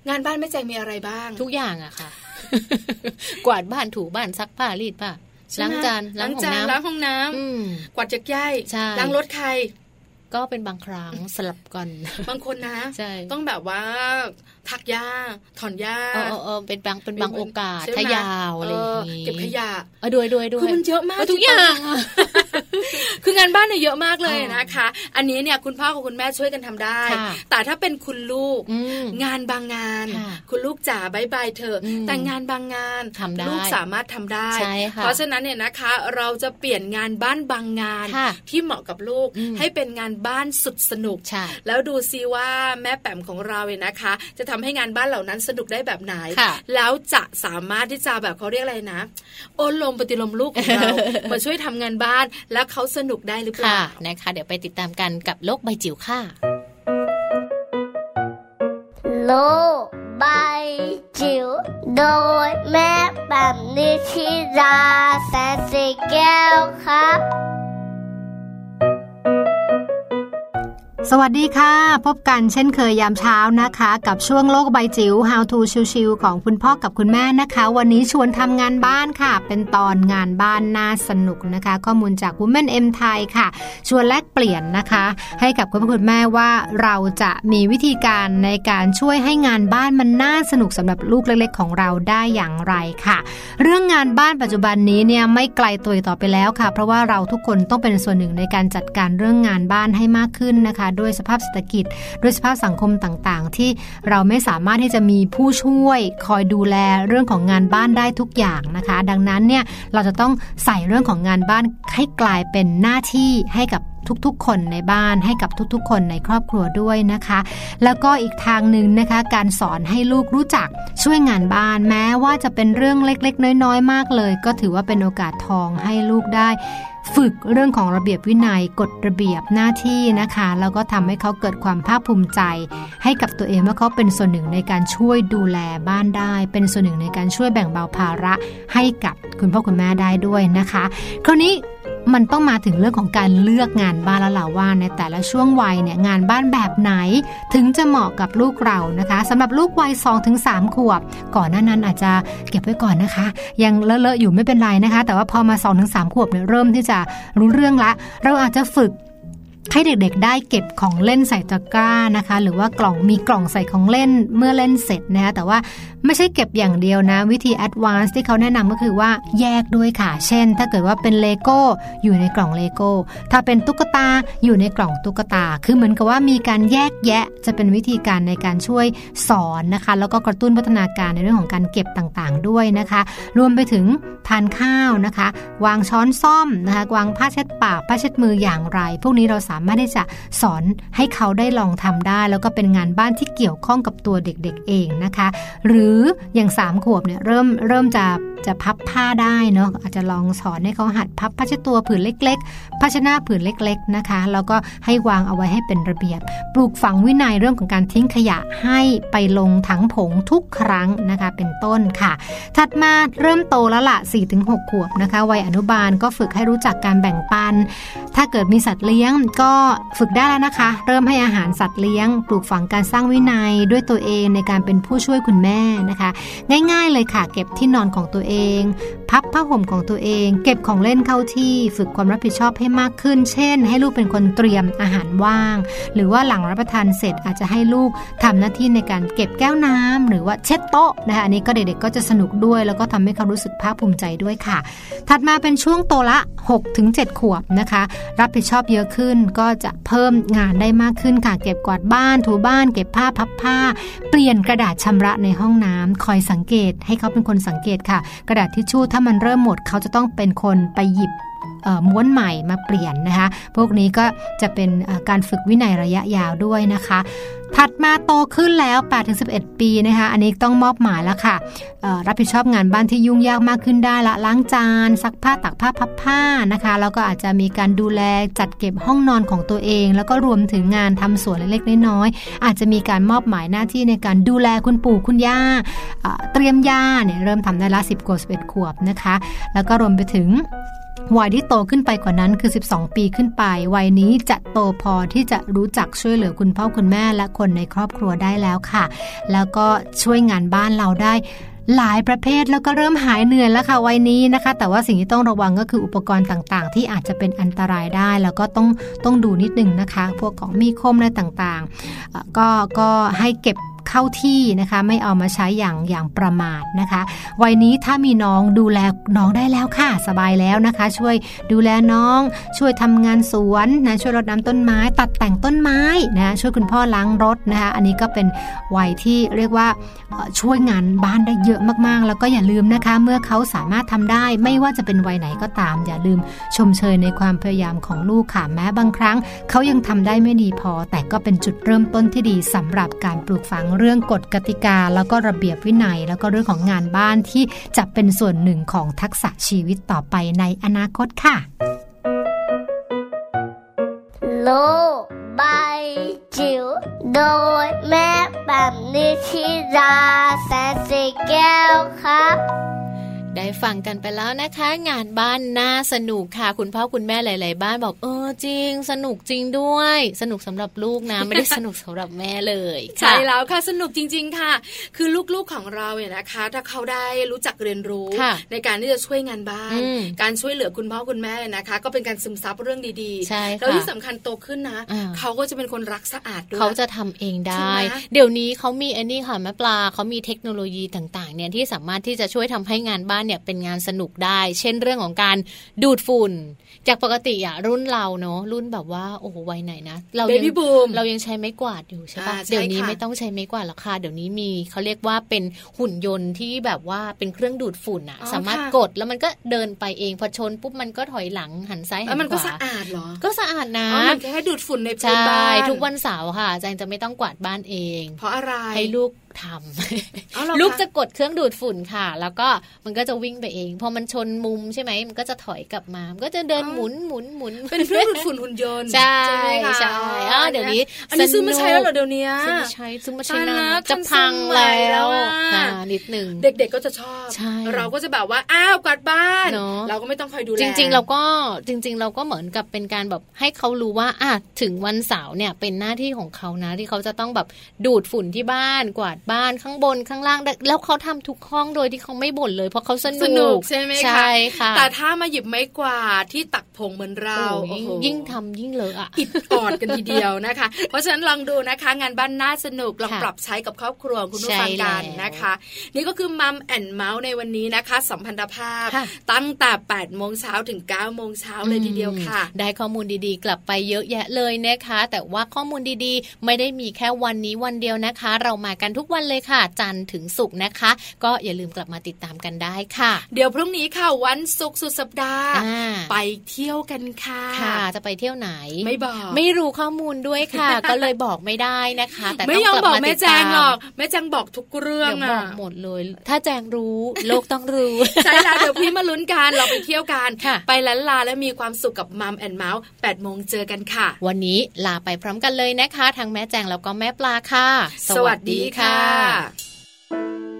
งานบ้านแม่แจงมีอะไรบ้าง ทุกอย่างอะค่ะ กวาดบ้านถูบ้านซักผ้ารีดผ้าล้างจานล้างห้องน้ำล้างห้องน้ำกวาดจักรย้ายล้างรถใคร ก็เป็นบางครั้งสลับกัน บางคนนะใช่ต้องแบบว่าทักยาถอนยาเออเออเป็นบางเป็นบางโอกาสถ้ายาวอะไรอย่างงี้เก็บขยะเออด้วยด้วยด้วยคือมันเยอะมากทุกอย่าง คืองานบ้านเนี่ยเยอะมากเลยนะคะ อันนี้เนี่ยคุณพ่อกับคุณแม่ช่วยกันทำได้ แต่ถ้าเป็นคุณลูกงานบางงาน คุณลูกจ๋าบายบายเถอะแต่งานบางงานทำได้ลูกสามารถทำได้ เพราะฉะนั้นเนี่ยนะคะ เราจะเปลี่ยนงานบ้านบางงานที่เหมาะกับลูกให้เป็นงานบ้านสุดสนุก แล้วดูซิว่าแม่แป๋มของเราเนี่ยนะคะ จะทำให้งานบ้านเหล่านั้นสนุกได้แบบไหน แล้วจะสามารถที่จะแบบเขาเรียกอะไรนะโอนลมปฏิลมลูกของเรามาช่วยทำงานบ้านแล้วเขาสนุกได้หรือเปล่านะคะ เดี๋ยวไปติดตามกันกับโลกใบจิ๋วค่ะ โลกใบจิ๋วโดยแม่แบบนิชิราแสนสีแก้วครับ สวัสดีค่ะ พบกันเช่นเคยยามเช้านะคะ กับช่วงโลกใบจิ๋ว How to ชิวๆของคุณพ่อกับคุณแม่นะคะ วันนี้ชวนทำงานบ้านค่ะ เป็นตอนงานบ้านน่าสนุกนะคะ ข้อมูลจาก Women M ไทยค่ะ ชวนแลกเปลี่ยนนะคะ ให้กับคุณพ่อคุณแม่ว่าเราจะมีวิธีการในการช่วยให้งานบ้านมันน่าสนุกสำหรับลูกเล็กๆ ของเราได้อย่างไรค่ะ เรื่องงานบ้านปัจจุบันนี้เนี่ยไม่ไกลตัวต่อไปแล้วค่ะ เพราะว่าเราทุกคนต้องเป็นส่วนหนึ่งในการจัดการเรื่องงานบ้านให้มากขึ้นนะคะด้วยสภาพเศรษฐกิจ ด้วยสภาพสังคมต่างๆ ที่เราไม่สามารถที่จะมีผู้ช่วยคอยดูแลเรื่องของงานบ้านได้ทุกอย่างนะคะ ดังนั้นเนี่ยเราจะต้องใส่เรื่องของงานบ้านให้กลายเป็นหน้าที่ให้กับทุกๆ คนในบ้านให้กับทุกๆ คนในครอบครัวด้วยนะคะ แล้วก็อีกทางหนึ่งนะคะ การสอนให้ลูกรู้จักช่วยงานบ้าน แม้ว่าจะเป็นเรื่องเล็กๆ น้อยๆ มากเลย ก็ถือว่าเป็นโอกาสทองให้ลูกได้ ฝึกเรื่องของระเบียบวินัยกฎระเบียบหน้าที่นะคะแล้วก็ทำให้เขาเกิดความภาคภูมิใจ ให้กับตัวเองว่าเขาเป็นส่วนหนึ่งในการช่วยดูแลบ้านได้ เป็นส่วนหนึ่งในการช่วยแบ่งเบาภาระให้กับคุณพ่อคุณแม่ได้ด้วยนะคะ คราวนี้ มันต้องมาถึงเรื่องของการเลือกงานบ้านแล้วล่ะว่า ในแต่ละช่วงวัยเนี่ยงานบ้านแบบไหน ถึงจะเหมาะกับลูกเรานะคะสำหรับลูกวัย2-3ขวบ ก่อนหน้านั้นอาจจะเก็บไว้ก่อนนะคะ ยังเลอะๆอยู่ไม่เป็นไรนะคะ แต่ว่าพอมา2-3ขวบเนี่ยเริ่มที่จะรู้เรื่องละ เราอาจจะฝึกให้เด็กๆ ได้เก็บของเล่นใส่ตะกร้านะคะ หรือว่ากล่องมีกล่องใส่ของเล่นเมื่อเล่นเสร็จนะคะแต่ว่า ไม่ใช่เก็บอย่างเดียวนะ วิธี advance ที่เขาแนะนำก็คือว่าแยกด้วยค่ะ เช่น ถ้าเกิดว่าเป็นเลโก้อยู่ในกล่องเลโก้ถ้าเป็นตุ๊กตาอยู่ในกล่องตุ๊กตา คือเหมือนกับว่ามีการแยกแยะจะเป็นวิธีการในการช่วยสอนนะคะ แล้วก็กระตุ้นพัฒนาการในเรื่องของการเก็บต่างๆ ด้วยนะคะ รวมไปถึงทานข้าวนะคะ วางช้อนซ่อมนะคะวางผ้าเช็ดปากผ้าเช็ดมืออย่างไร พวกนี้เราสามารถที่จะสอนให้เขาได้ลองทำได้ แล้วก็เป็นงานบ้านที่เกี่ยวข้องกับตัวเด็กๆเองนะคะ หรืออย่างสามขวบเนี่ยเริ่มเริ่มจะจะพับผ้าได้เนาะอาจจะลองสอนให้เขาหัดพับผ้าเช็ดตัวผืนเล็กๆผ้าชนะผืนเล็ก ๆนะคะ แล้วก็ให้วางเอาไว้ให้เป็นระเบียบ ปลูกฝังวินัยเรื่องของการทิ้งขยะให้ไปลงถังผงทุกครั้งนะคะ เป็นต้นค่ะ ถัดมาเริ่มโตแล้วละ4-6 ขวบนะคะ วัยอนุบาลก็ฝึกให้รู้จักการแบ่งปัน ถ้าเกิดมีสัตว์เลี้ยงก็ฝึกได้แล้วนะคะ เริ่มให้อาหารสัตว์เลี้ยง ปลูกฝังการสร้างวินัยด้วยตัวเองในการเป็นผู้ช่วยคุณแม่นะคะ ง่ายๆเลยค่ะเก็บที่นอนของตัวเอง พับผ้าห่มของตัวเอง เก็บของเล่นเข้าที่ฝึกความรับผิดชอบให้มากขึ้น เช่น ให้ลูกเป็นคนเตรียมอาหารว่าง หรือว่าหลังรับประทานเสร็จอาจจะให้ลูกทำหน้าที่ในการเก็บแก้วน้ำหรือว่าเช็ดโต๊ะนะคะอันนี้ก็เด็กๆก็จะสนุกด้วย แล้วก็ทำให้เขารู้สึกภาคภูมิใจด้วยค่ะ ถัดมาเป็นช่วงโตละ 6-7 ขวบนะคะ รับผิดชอบเยอะขึ้นก็จะเพิ่มงานได้มากขึ้นค่ะ เก็บกวาดบ้านถูบ้าน เก็บผ้าพับผ้า เปลี่ยนกระดาษชำระในห้องน้ำคอยสังเกต ให้เขาเป็นคนสังเกตค่ะ กระดาษทิชชู่ถ้ามันเริ่มหมดเขาจะต้องเป็นคนไปหยิบ ม้วนใหม่มาเปลี่ยนนะคะ พวกนี้ก็จะเป็นการฝึกวินัยระยะยาวด้วยนะคะถัดมาโตขึ้นแล้ว 8-11 ปีนะคะ อันนี้ต้องมอบหมายแล้วค่ะ รับผิดชอบงานบ้านที่ยุ่งยากมากขึ้นได้ละ ล้างจาน ซักผ้า ตักผ้า พับผ้านะคะ แล้วก็อาจจะมีการดูแลจัดเก็บห้องนอนของตัวเอง แล้วก็รวมถึงงานทำสวนเล็กๆน้อยๆ อาจจะมีการมอบหมายหน้าที่ในการดูแลคุณปู่คุณย่า เตรียมยาเนี่ยเริ่มทำได้ละ 10 กว่า 11 ขวบนะคะ แล้วก็รวมไปถึง วัยที่โตขึ้นไปกว่านั้นคือ 12 ปีขึ้นไป วัยนี้จะโตพอที่จะรู้จักช่วยเหลือคุณพ่อคุณแม่และคนในครอบครัวได้แล้วค่ะ แล้วก็ช่วยงานบ้านเราได้หลายประเภทแล้วก็เริ่มหายเหนื่อยแล้วค่ะวัยนี้นะคะ แต่ว่าสิ่งที่ต้องระวังก็คืออุปกรณ์ต่างๆ ที่อาจจะเป็นอันตรายได้ แล้วก็ต้องต้องดูนิดนึงนะคะ พวกของมีคมอะไรต่างๆ ก็ก็ให้เก็บ เข้าที่นะคะ ไม่เอามาใช้อย่างอย่างประมาทนะคะ วัยนี้ถ้ามีน้องดูแลน้องได้แล้วค่ะ สบายแล้วนะคะ ช่วยดูแลน้อง ช่วยทำงานสวนนะช่วยรดน้ำต้นไม้ ตัดแต่งต้นไม้นะช่วยคุณพ่อล้างรถนะคะ อันนี้ก็เป็นวัยที่เรียกว่าช่วยงานบ้านได้เยอะมากๆ แล้วก็อย่าลืมนะคะ เมื่อเขาสามารถทำได้ ไม่ว่าจะเป็นวัยไหนก็ตาม อย่าลืมชมเชยในความพยายามของลูกค่ะแม้บางครั้ง เขายังทำได้ไม่ดีพอ แต่ก็เป็นจุดเริ่มต้นที่ดีสำหรับการปลูกฝังเรื่องกฎกติกา แล้วก็ระเบียบวินัย แล้วก็เรื่องของงานบ้านที่จะเป็นส่วนหนึ่งของทักษะชีวิตต่อไปในอนาคตค่ะ โลบายจิ๋วโดยแม่แบบนิชิราแสนสีแก้วครับ ได้ฟังกันไปแล้วนะคะ งานบ้านน่าสนุกค่ะ คุณพ่อคุณแม่หลาย ๆ บ้านบอกเออจริง สนุกจริงด้วย สนุกสำหรับลูกนะไม่ได้สนุกสำหรับแม่เลยใช่แล้วค่ะสนุกจริง ๆ ค่ะ คือลูกๆของเราเนี่ยนะคะ ถ้าเขาได้รู้จักเรียนรู้ ในการที่จะช่วยงานบ้าน การช่วยเหลือคุณพ่อคุณแม่นะคะ ก็เป็นการซึมซับเรื่องดีๆแล้วที่สำคัญโตขึ้นนะเขาก็จะเป็นคนรักสะอาดด้วยเขาจะทำเองได้ เดี๋ยวนี้เขามีอันนี้ค่ะแม่ปลาเขามีเทคโนโลยีต่าง ๆ เนี่ยที่สามารถที่จะช่วยทำให้งานบ้านเนี่ยเป็นงานสนุกได้ เช่นเรื่องของการดูดฝุ่น จากปกติอะรุ่นเราเนาะรุ่นแบบว่าโอ้โหวัยไหนนะเรายังเรายังใช้ไม้กวาดอยู่ใช่ปะเดี๋ยวนี้ไม่ต้องใช้ไม้กวาดแล้วค่ะเดี๋ยวนี้มีเขาเรียกว่าเป็นหุ่นยนต์ที่แบบว่าเป็นเครื่องดูดฝุ่นอะสามารถกดแล้วมันก็เดินไปเองพอชนปุ๊บมันก็ถอยหลังหันซ้ายหันขวามันก็สะอาดเหรอก็สะอาดนะมันแค่ดูดฝุ่นในพื้นบ้านทุกวันเสาร์ค่ะแจงจะไม่ต้องกวาดบ้านเอง เพราะอะไรให้ลูก ทำลูกจะกดเครื่องดูดฝุ่นค่ะ แล้วก็มันก็จะวิ่งไปเอง พอมันชนมุมใช่ไหมมันก็จะถอยกลับมามันก็จะเดินหมุนหมุนหมุนเป็นเครื่องดูดฝุ่นหุ่นยนต์ใช่ใช่เดี๋ยวนี้อันนี้ซื้อมาใช้แล้วเหรอเดี๋ยวนี้ซื้อมาใช้ซื้อมาใช้นานจะพังแล้วนิดหนึ่งเด็กๆก็จะชอบเราก็จะแบบว่าอ้าวกวาดบ้านเราก็ไม่ต้องคอยดูแลจริง ๆ เราก็จริง ๆ เราก็เหมือนกับเป็นการแบบให้เขารู้ว่าอะถึงวันเสาร์เนี่ยเป็นหน้าที่ของเขานะที่เขาจะต้องแบบดูดฝุ่นที่บ้านกวาดบ้านข้างบนข้างล่าง แล้วเขาทำทุกห้องโดยที่เขาไม่บ่นเลย เพราะเขาสนุกใช่ไหมคะใช่ค่ะ แต่ถ้ามาหยิบไม้กวาดที่ตักผงเหมือนเรายิ่งทำยิ่งเลอะอะอิดออดกันทีเดียวนะคะ เพราะฉะนั้นลองดูนะคะ งานบ้านน่าสนุกลองปรับใช้กับครอบครัวคุณผู้ฟังกันนะคะ นี่ก็คือมัมแอนเมาส์ในวันนี้นะคะ สัมพันธภาพตั้งแต่8ปดโมงเช้าถึง9ก้าโมงเช้าเลยทีเดียวค่ะ ได้ข้อมูลดีๆ กลับไปเยอะแยะเลยนะคะ แต่ว่าข้อมูลดีๆ ไม่ได้มีแค่วันนี้วันเดียวนะคะ เรามากันทุกวันเลยค่ะ จันทร์ถึงศุกร์นะคะ ก็อย่าลืมกลับมาติดตามกันได้ค่ะ เดี๋ยวพรุ่งนี้ค่ะวันศุกร์สุดสัปดาห์ไปเที่ยวกันค่ะค่ะ จะไปเที่ยวไหนไม่บอก ไม่รู้ข้อมูลด้วยค่ะ ก็เลยบอกไม่ได้นะคะ แต่ไม่ยอมบอกแม่แจงหรอกแม่แจงบอกทุกเรื่องอะบอกหมดเลย ถ้าแจงรู้โลกต้องรู้ใช่แล้วเดี๋ยวพี่มาลุ้นกันเราไปเที่ยวกันไปลันลาและมีความสุขกับมัมแอนเมาส์แปดโมงเจอกันค่ะ วันนี้ลาไปพร้อมกันเลยนะคะ ทั้งแม่แจงแล้วก็แม่ปลาค่ะ สวัสดีค่ะ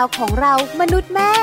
าวของเรามนุษย์แม่